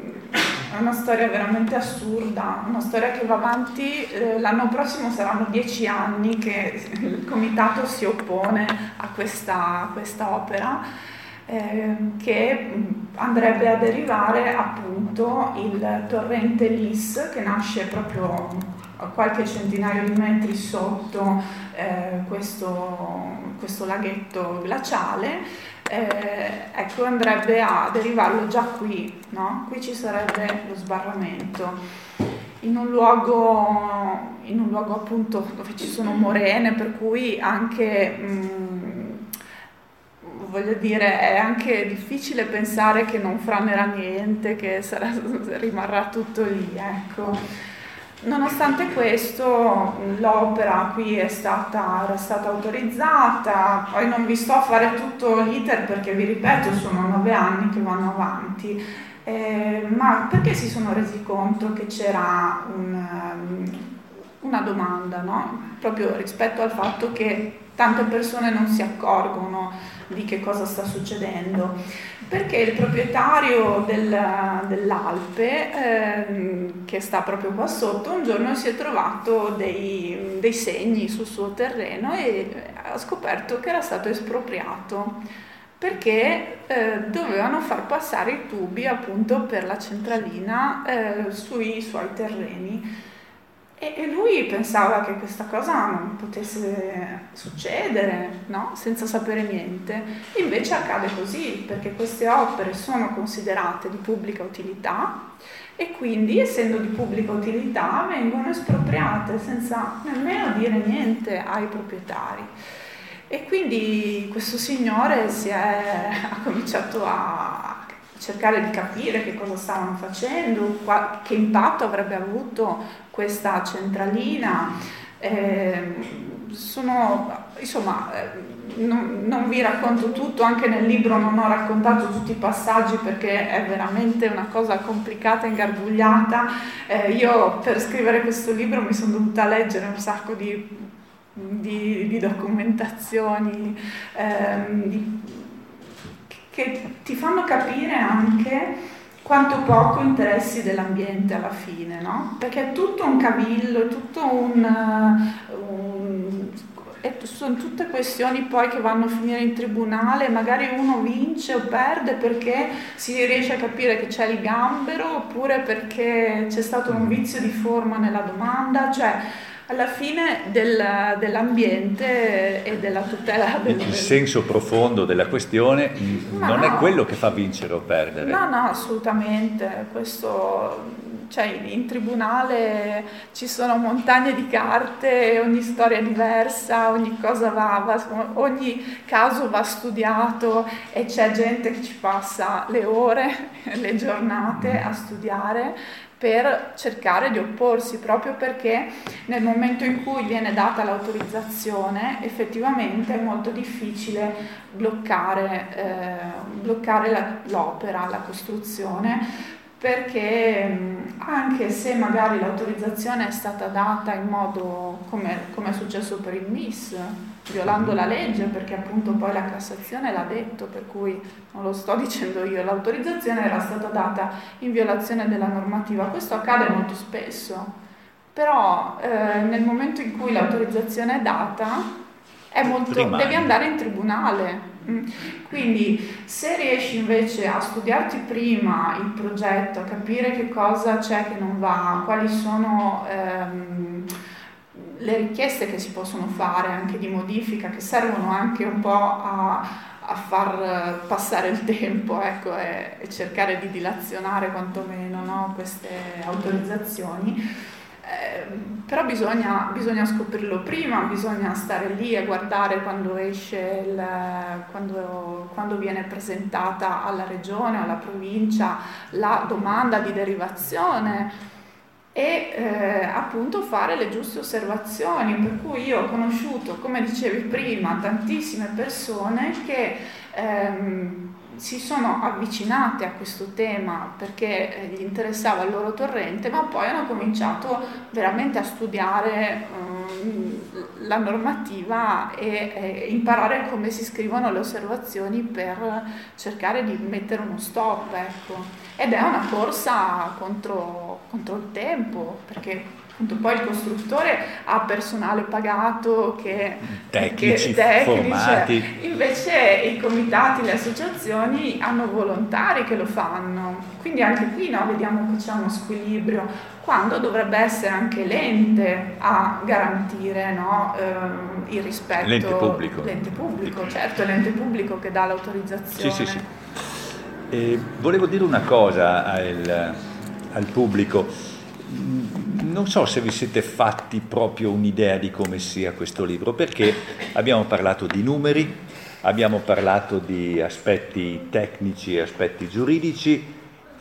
è una storia veramente assurda, una storia che va avanti, eh, l'anno prossimo saranno dieci anni che il comitato si oppone a questa, a questa opera Ehm, che andrebbe a derivare appunto il torrente Lis che nasce proprio a qualche centinaio di metri sotto eh, questo, questo, laghetto glaciale, eh, ecco andrebbe a derivarlo già qui, no? qui ci sarebbe lo sbarramento. In un, luogo, in un luogo appunto dove ci sono morene, per cui anche mh, voglio dire, è anche difficile pensare che non franerà niente, che sarà, [LAUGHS] rimarrà tutto lì, ecco. Nonostante questo, l'opera qui è stata, era stata autorizzata, poi non vi sto a fare tutto l'iter perché vi ripeto, sono nove anni che vanno avanti, eh, ma perché si sono resi conto che c'era un, una domanda, no? proprio rispetto al fatto che tante persone non si accorgono di che cosa sta succedendo, perché il proprietario del, dell'Alpe, eh, che sta proprio qua sotto, un giorno si è trovato dei, dei segni sul suo terreno e ha scoperto che era stato espropriato. Perché eh, dovevano far passare i tubi appunto per la centralina eh, sui suoi terreni e, lui pensava che questa cosa non potesse succedere, no? senza sapere niente. Invece accade così, perché queste opere sono considerate di pubblica utilità e quindi, essendo di pubblica utilità, vengono espropriate senza nemmeno dire niente ai proprietari. E quindi questo signore è, [LAUGHS] ha cominciato a cercare di capire che cosa stavano facendo, che impatto avrebbe avuto questa centralina. Eh, sono, insomma, eh, non, non, vi racconto tutto, anche nel libro non ho raccontato tutti i passaggi perché è veramente una cosa complicata, ingarbugliata. Eh, io per scrivere questo libro mi sono dovuta leggere un sacco di di, di documentazioni ehm, di, che ti fanno capire anche quanto poco interessi dell'ambiente alla fine, no? Perché è tutto un cavillo, è tutto un, un e sono tutte questioni poi che vanno a finire in tribunale, magari uno vince o perde perché si riesce a capire che c'è il gambero oppure perché c'è stato un vizio di forma nella domanda, cioè alla fine del, dell'ambiente e della tutela del... Il senso profondo della questione Ma non no. è quello che fa vincere o perdere. No, no, assolutamente. Questo, cioè, in tribunale ci sono montagne di carte, ogni storia è diversa, ogni, cosa va, va, ogni caso va studiato e c'è gente che ci passa le ore, [LAUGHS] le giornate a studiare per cercare di opporsi, proprio perché nel momento in cui viene data l'autorizzazione effettivamente è molto difficile bloccare, eh, bloccare la, l'opera, la costruzione, perché anche se magari l'autorizzazione è stata data in modo come, come è successo per il MIS, violando la legge, perché appunto poi la Cassazione l'ha detto, per cui non lo sto [LAUGHS] dicendo io, l'autorizzazione era stata data in violazione della normativa. Questo accade molto spesso, però eh, nel momento in cui l'autorizzazione è data, è molto, devi andare in tribunale Mm. Quindi se riesci invece a studiarti prima il progetto, a capire che cosa c'è che non va, quali sono ehm, le richieste che si possono fare anche di modifica, che servono anche un po' a, a far passare il tempo ecco, e, e, cercare di dilazionare quantomeno no, queste autorizzazioni Ehm, però bisogna, bisogna, scoprirlo prima, bisogna stare lì a guardare quando esce, il, quando, quando viene presentata alla regione, alla provincia la domanda di derivazione e eh, appunto fare le giuste osservazioni. Per cui io ho conosciuto, come dicevi prima, tantissime persone che ehm, si sono avvicinate a questo tema perché eh, gli interessava il loro torrente, ma poi hanno cominciato veramente a studiare um, la normativa e, e, imparare come si scrivono le osservazioni per cercare di mettere uno stop. Ecco. Ed è una corsa contro, contro il tempo, perché appunto poi il costruttore ha personale pagato che tecnici, che, tecnici formati. invece i comitati le associazioni hanno volontari che lo fanno. Quindi anche qui no, vediamo che c'è uno squilibrio quando dovrebbe essere anche l'ente a garantire no, ehm, il rispetto l'ente pubblico. l'ente pubblico certo è l'ente pubblico che dà l'autorizzazione. Sì, sì, sì. Eh, volevo dire una cosa al, al pubblico non so se vi siete fatti proprio un'idea di come sia questo libro, perché abbiamo parlato di numeri, abbiamo parlato di aspetti tecnici e aspetti giuridici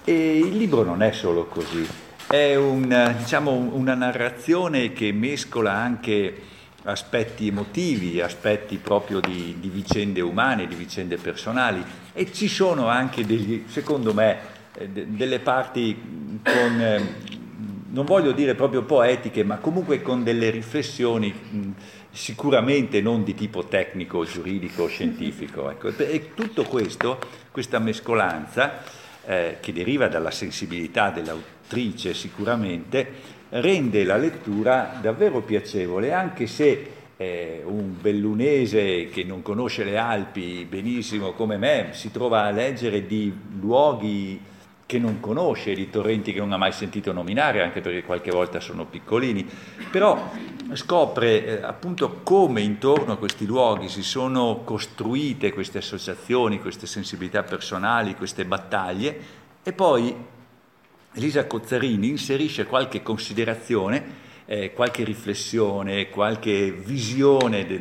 e il libro non è solo così, è un, diciamo, una narrazione che mescola anche aspetti emotivi, aspetti proprio di, di, vicende umane, di vicende personali e ci sono anche degli, secondo me, eh, delle parti con eh, non voglio dire proprio poetiche, ma comunque con delle riflessioni sicuramente non di tipo tecnico, giuridico, scientifico. Ecco. E tutto questo, questa mescolanza, eh, che deriva dalla sensibilità dell'autrice sicuramente, rende la lettura davvero piacevole, anche se eh, un bellunese che non conosce le Alpi benissimo come me si trova a leggere di luoghi che non conosce, di torrenti che non ha mai sentito nominare, anche perché qualche volta sono piccolini, però scopre eh, appunto come intorno a questi luoghi si sono costruite queste associazioni, queste sensibilità personali, queste battaglie e poi Elisa Cozzarini inserisce qualche considerazione, eh, qualche riflessione, qualche visione de,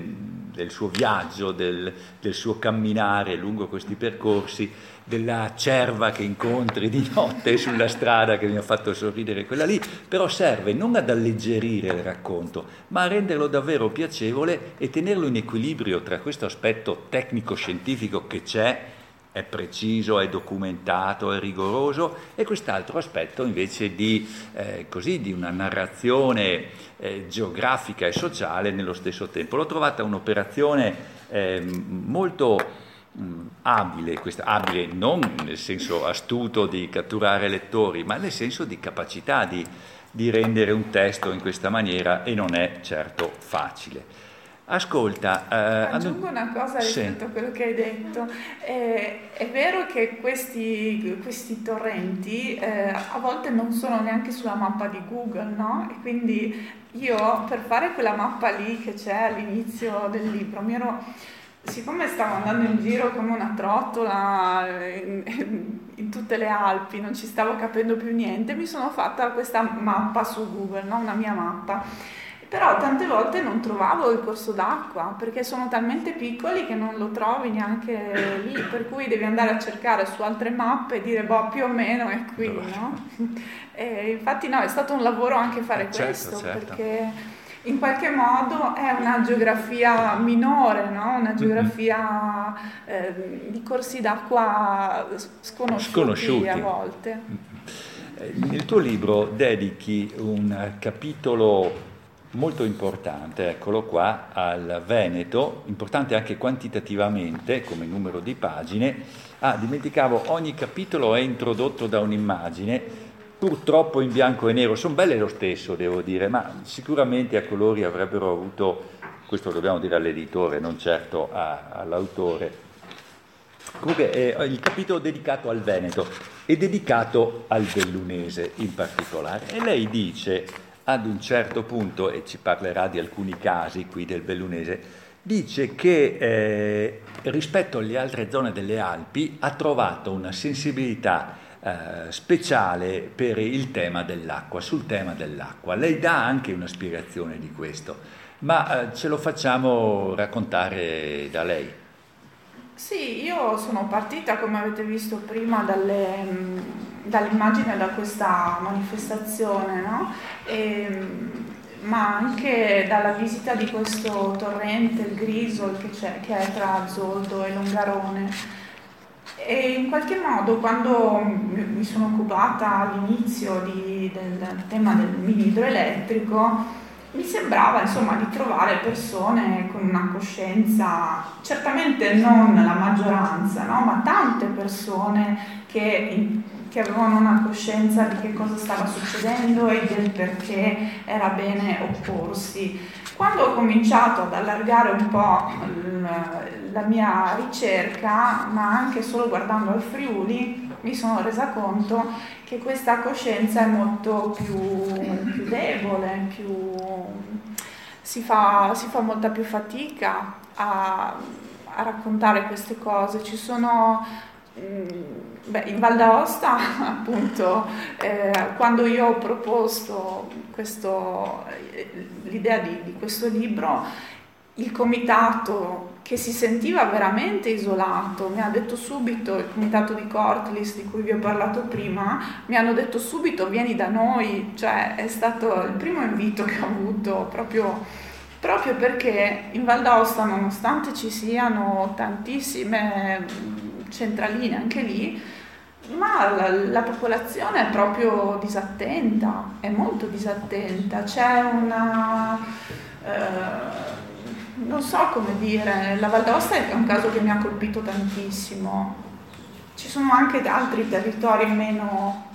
del suo viaggio, del, del suo camminare lungo questi percorsi della cerva che incontri di notte sulla strada che mi ha fatto sorridere quella lì, però serve non ad alleggerire il racconto, ma a renderlo davvero piacevole e tenerlo in equilibrio tra questo aspetto tecnico-scientifico che c'è è preciso, è documentato, è rigoroso e quest'altro aspetto invece di, eh, così, di una narrazione eh, geografica e sociale nello stesso tempo. L'ho trovata un'operazione eh, molto abile, questa, abile non nel senso astuto di catturare lettori, ma nel senso di capacità di, di rendere un testo in questa maniera e non è certo facile. Ascolta, eh, aggiungo una cosa rispetto sì. a quello che hai detto. Eh, è vero che questi, questi torrenti eh, a volte non sono neanche sulla mappa di Google, no? E quindi io per fare quella mappa lì che c'è all'inizio del libro, mi ero, siccome stavo andando in giro come una trottola in, in, tutte le Alpi, non ci stavo capendo più niente, mi sono fatta questa mappa su Google, no? una mia mappa però tante volte non trovavo il corso d'acqua perché sono talmente piccoli che non lo trovi neanche lì, per cui devi andare a cercare su altre mappe e dire boh più o meno è qui, no? E infatti no, è stato un lavoro anche fare certo, questo certo. perché in qualche modo è una geografia minore, no? una geografia eh, di corsi d'acqua sconosciuti, sconosciuti, a volte. Nel tuo libro dedichi un capitolo molto importante, eccolo qua, al Veneto, importante anche quantitativamente come numero di pagine. Ah, dimenticavo, ogni capitolo è introdotto da un'immagine, purtroppo in bianco e nero, sono belle lo stesso devo dire, ma sicuramente a colori avrebbero avuto, questo dobbiamo dire all'editore, non certo a, all'autore. Comunque eh, il capitolo dedicato al Veneto è dedicato al bellunese in particolare e lei dice ad un certo punto, e ci parlerà di alcuni casi qui del bellunese, dice che eh, rispetto alle altre zone delle Alpi ha trovato una sensibilità eh, speciale per il tema dell'acqua, sul tema dell'acqua. Lei dà anche una spiegazione di questo, ma eh, ce lo facciamo raccontare da lei. Sì, io sono partita, come avete visto prima, dalle dall'immagine da questa manifestazione, no? e, ma anche dalla visita di questo torrente, il Grisol, che, che è tra Zoldo e Longarone. E in qualche modo quando mi sono occupata all'inizio di, del tema del mini idroelettrico, mi sembrava insomma di trovare persone con una coscienza, certamente non la maggioranza, no? ma tante persone che che avevano una coscienza di che cosa stava succedendo e del perché era bene opporsi. Quando ho cominciato ad allargare un po' la mia ricerca, ma anche solo guardando al Friuli, mi sono resa conto che questa coscienza è molto più, più debole, più, si, fa, si, fa, molta più fatica a, a raccontare queste cose. Ci sono mm, Beh, in Val d'Aosta, [LAUGHS] appunto, eh, quando io ho proposto questo, eh, l'idea di, di questo libro, il comitato che si sentiva veramente isolato, mi ha detto subito, il comitato di Cortlis di cui vi ho parlato prima, mi hanno detto subito vieni da noi, cioè è stato il primo invito che ho avuto proprio, proprio perché in Val d'Aosta, nonostante ci siano tantissime centraline anche lì, ma la, la, popolazione è proprio disattenta, è molto disattenta, c'è una... Eh, non so come dire, la Val d'Aosta è un caso che mi ha colpito tantissimo. Ci sono anche altri territori meno,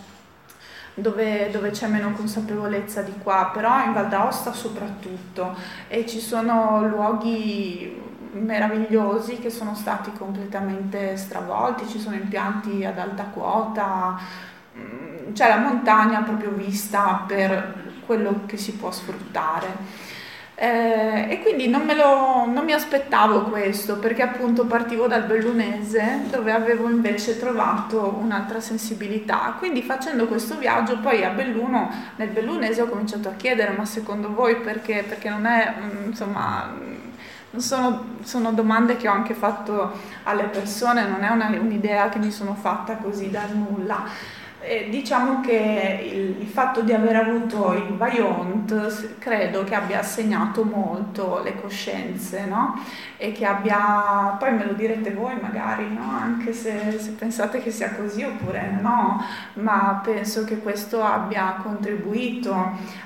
dove, dove, c'è meno consapevolezza di qua, però in Val d'Aosta soprattutto e ci sono luoghi meravigliosi che sono stati completamente stravolti, ci sono impianti ad alta quota, mm, c'è la montagna proprio vista per quello che si può sfruttare. Eh, e quindi non, lo, non, mi aspettavo questo perché appunto partivo dal bellunese dove avevo invece trovato un'altra sensibilità. Quindi facendo questo viaggio poi a Belluno, nel bellunese ho cominciato a chiedere ma secondo voi perché? Perché non è mm, insomma sono, sono, domande che ho anche fatto alle persone, non è una, un'idea che mi sono fatta così dal nulla. E diciamo che il, il, fatto di aver avuto il Vaillant credo che abbia assegnato molto le coscienze, no? E che abbia, poi me lo direte voi magari, no? Anche se, se, pensate che sia così oppure no, ma penso che questo abbia contribuito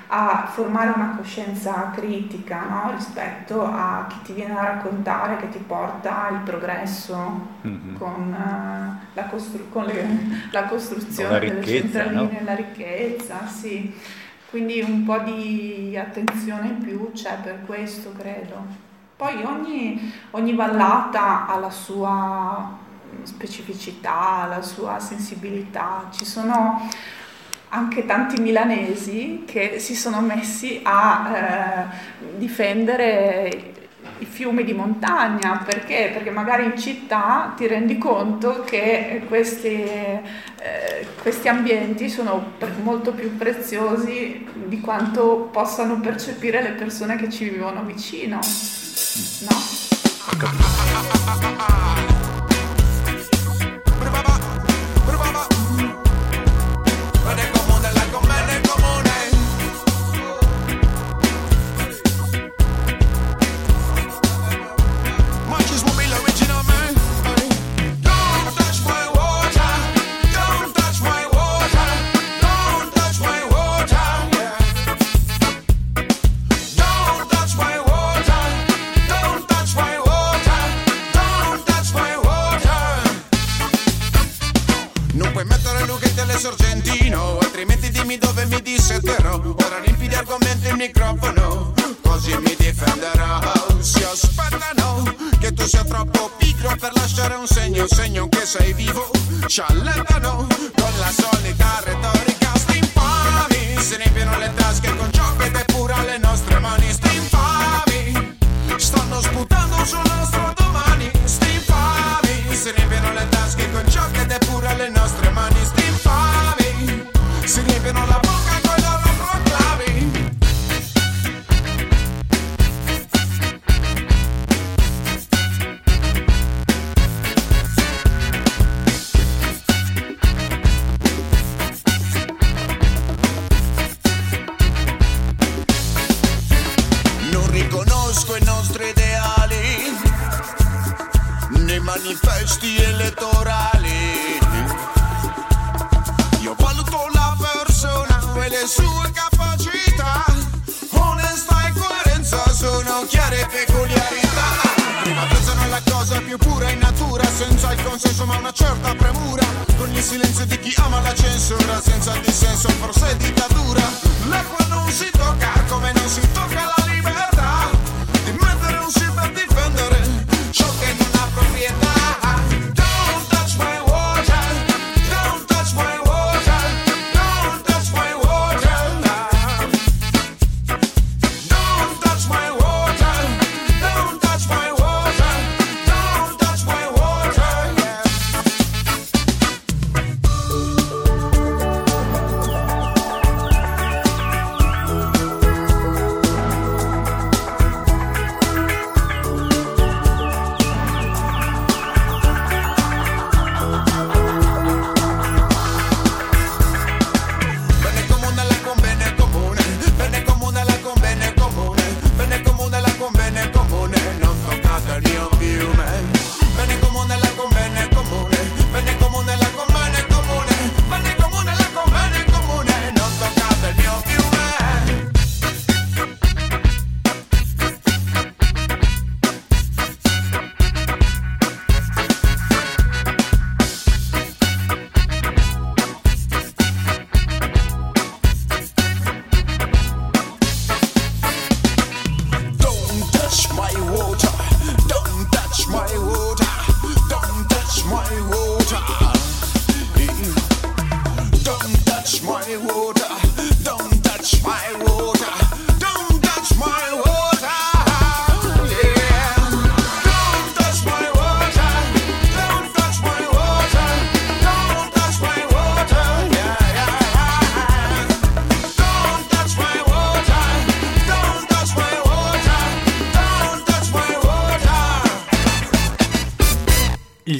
a formare una coscienza critica no? rispetto a chi ti viene a raccontare che ti porta il progresso mm-hmm. con, uh, la, costru- con le, la costruzione centraline, no? la ricchezza, sì. Quindi un po' di attenzione in più c'è per questo, credo. Poi ogni, ogni vallata ha la sua specificità, la sua sensibilità. Ci sono anche tanti milanesi che si sono messi a eh, difendere i fiumi di montagna, perché? Perché magari in città ti rendi conto che questi, eh, questi ambienti sono molto più preziosi di quanto possano percepire le persone che ci vivono vicino. No? ancora un segno, un segno che sei vivo, cialletano, con la solita retorica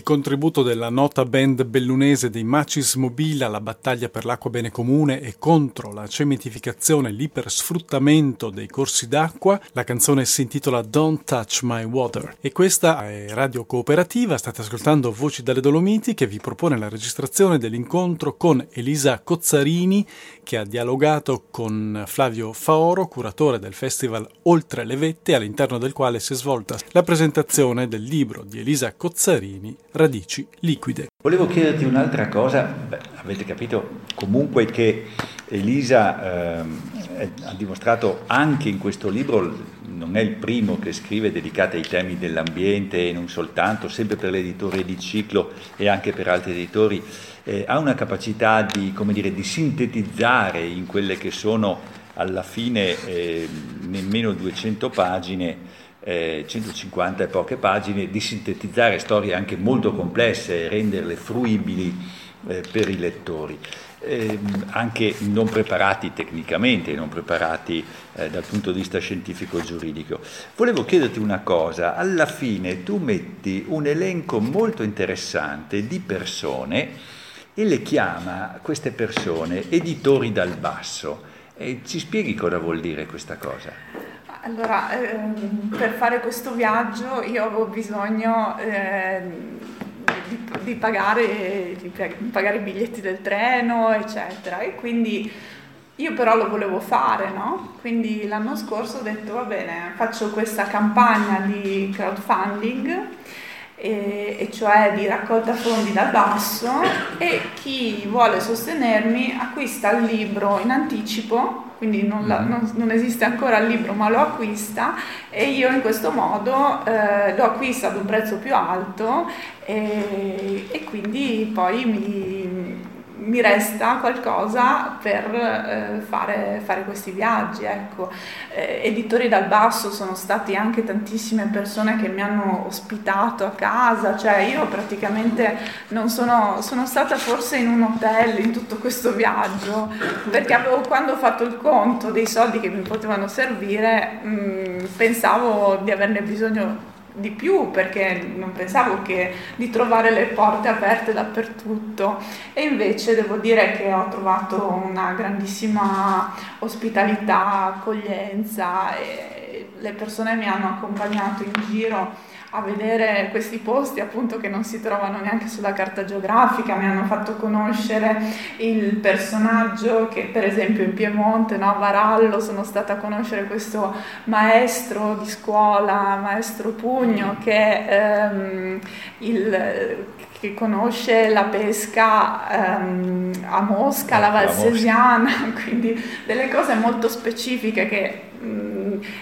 contributo della nota band bellunese dei Macis Mobile alla battaglia per l'acqua bene comune e contro la cementificazione e l'ipersfruttamento dei corsi d'acqua, la canzone si intitola Don't Touch My Water. E questa è Radio Cooperativa, state ascoltando Voci dalle Dolomiti che vi propone la registrazione dell'incontro con Elisa Cozzarini che ha dialogato con Flavio Faoro, curatore del festival Oltre le Vette all'interno del quale si è svolta la presentazione del libro di Elisa Cozzarini radici liquide. Volevo chiederti un'altra cosa, Beh, avete capito comunque che Elisa eh, ha dimostrato anche in questo libro, non è il primo che scrive dedicato ai temi dell'ambiente e non soltanto, sempre per l'editore di ciclo e anche per altri editori, eh, ha una capacità di, dire, di, sintetizzare in quelle che sono alla fine eh, nemmeno 200 pagine eh, 150 e poche pagine, di sintetizzare storie anche molto complesse e renderle fruibili eh, per i lettori. Eh, anche non preparati tecnicamente, non preparati eh, dal punto di vista scientifico-giuridico. Volevo chiederti una cosa, alla fine tu metti un elenco molto interessante di persone e le chiama queste persone editori dal basso. E ci spieghi cosa vuol dire questa cosa? Allora, ehm, per fare questo viaggio io avevo bisogno eh, di, di, pagare, di, pagare, i biglietti del treno, eccetera, e quindi io però lo volevo fare, no? Quindi l'anno scorso ho detto, va bene, faccio questa campagna di crowdfunding e, e, cioè di raccolta fondi dal basso e chi vuole sostenermi acquista il libro in anticipo quindi non, la, mm-hmm. non, non, esiste ancora il libro ma lo acquista e io in questo modo eh, lo acquisto ad un prezzo più alto e, e quindi poi mi, mi resta qualcosa per eh, fare, fare, questi viaggi. Ecco. Eh, editori dal basso sono stati anche tantissime persone che mi hanno ospitato a casa, cioè io praticamente non sono, sono stata forse in un hotel in tutto questo viaggio, perché avevo, quando ho fatto il conto dei soldi che mi potevano servire, mh, mm, pensavo di averne bisogno di più perché non pensavo che, di trovare le porte aperte dappertutto. E invece devo dire che ho trovato una grandissima ospitalità, accoglienza e le persone mi hanno accompagnato in giro a vedere questi posti appunto che non si trovano neanche sulla carta geografica, mi hanno fatto conoscere il personaggio che per esempio in Piemonte, no, Varallo, sono stata a conoscere questo maestro di scuola, maestro Pugno, che, ehm, il, che conosce la pesca ehm, a Mosca, la Valsesiana, [LAUGHS] quindi delle cose molto specifiche che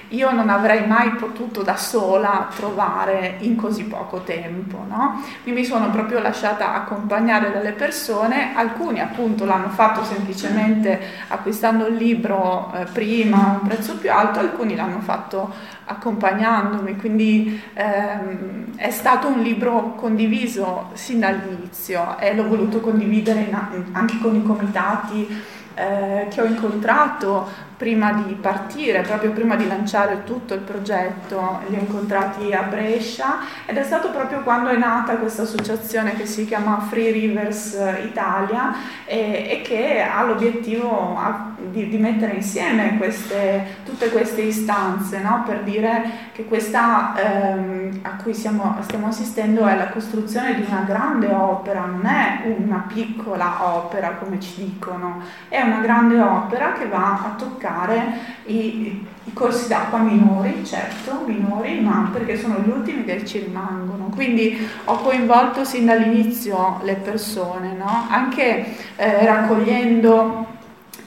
io non avrei mai potuto da sola trovare in così poco tempo. No? Mi sono proprio lasciata accompagnare dalle persone, alcuni appunto l'hanno fatto semplicemente acquistando il libro eh, prima a un prezzo più alto, alcuni l'hanno fatto accompagnandomi, quindi ehm, è stato un libro condiviso sin dall'inizio e l'ho voluto condividere in, anche con i comitati eh, che ho incontrato prima di partire, proprio prima di lanciare tutto il progetto, li ho incontrati a Brescia ed è stato proprio quando è nata questa associazione che si chiama Free Rivers Italia e, e che ha l'obiettivo di, di mettere insieme queste, tutte queste istanze no? per dire che questa ehm, a cui siamo, stiamo assistendo è la costruzione di una grande opera, non è una piccola opera come ci dicono, è una grande opera che va a toccare toccare i, i corsi d'acqua minori, certo, minori, ma perché sono gli ultimi che ci rimangono. Quindi ho coinvolto sin dall'inizio le persone, no? anche eh, raccogliendo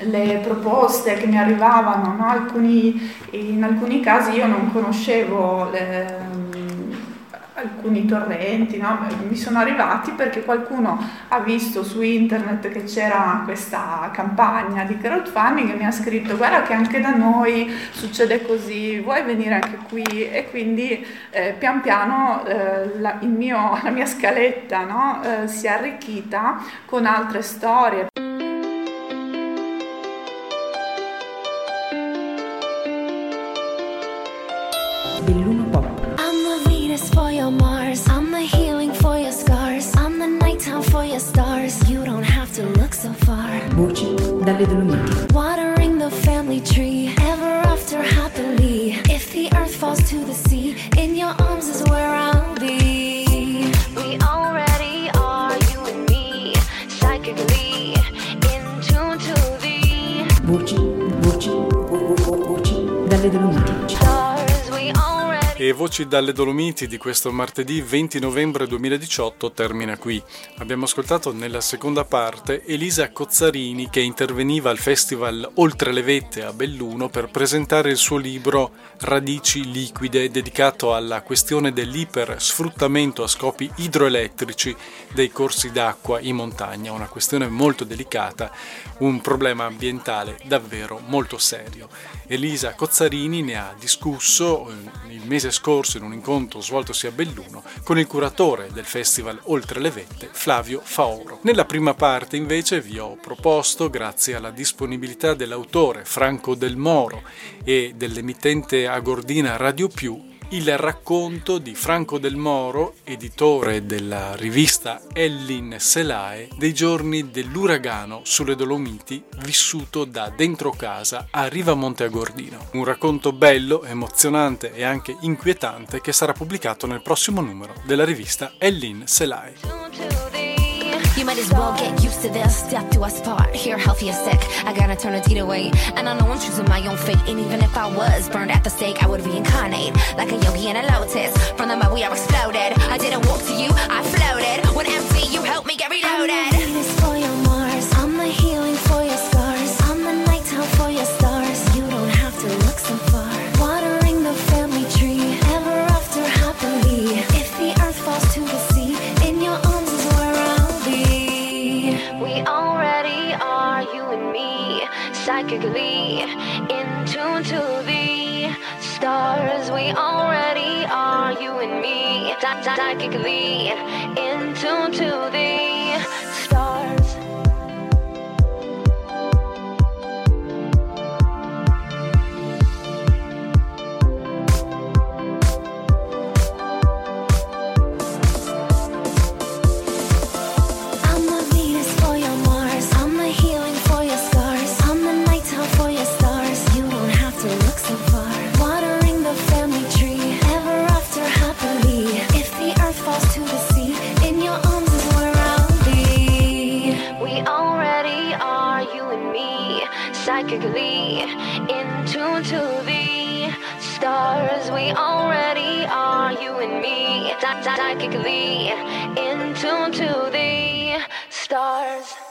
le proposte che mi arrivavano, no? alcuni, in alcuni casi io non conoscevo le, alcuni torrenti, no? mi sono arrivati perché qualcuno ha visto su internet che c'era questa campagna di crowdfunding e mi ha scritto guarda che anche da noi succede così, vuoi venire anche qui? E quindi eh, pian piano eh, la, mio, [LAUGHS] la, mia scaletta no? eh, si è arricchita con altre storie. Dalle Dolomiti. Watering the family tree, ever after happily. If the earth falls to the sea, in your arms is where I'll be. We already are, you and me, psychically in tune to the Voci, voci, vo- vo- voci dalle Dolomiti. stars. E Voci dalle Dolomiti di questo martedì 20 novembre 2018 termina qui. Abbiamo ascoltato nella seconda parte Elisa Cozzarini che interveniva al festival Oltre le Vette a Belluno per presentare il suo libro Radici liquide dedicato alla questione dell'ipersfruttamento a scopi idroelettrici dei corsi d'acqua in montagna, una questione molto delicata, un problema ambientale davvero molto serio. Elisa Cozzarini ne ha discusso eh, il mese scorso in un incontro svoltosi a Belluno con il curatore del festival Oltre le Vette, Flavio Faoro. Nella prima parte invece vi ho proposto, grazie alla disponibilità dell'autore Franco Del Moro e dell'emittente agordina Radio Più, il racconto di Franco Del Moro, editore della rivista Ellin Selae, dei giorni dell'uragano sulle Dolomiti vissuto da dentro casa a Riva Monte Agordino. Un racconto bello, emozionante e anche inquietante che sarà pubblicato nel prossimo numero della rivista Ellin Selae. You might as well get used to this. Death to us part. Here, healthy or sick. I got eternity to wait. And I know I'm choosing my own fate. And even if I was burned at the stake, I would reincarnate. Like a yogi in a lotus. From the mud we are exploded. I didn't walk to you, I floated. When empty, you helped me get reloaded. the for your Mars. Psychically in tune to the stars. We already are, you and me, psy- psy- psychically in tune to the We already are, you and me, psychically in tune to the stars.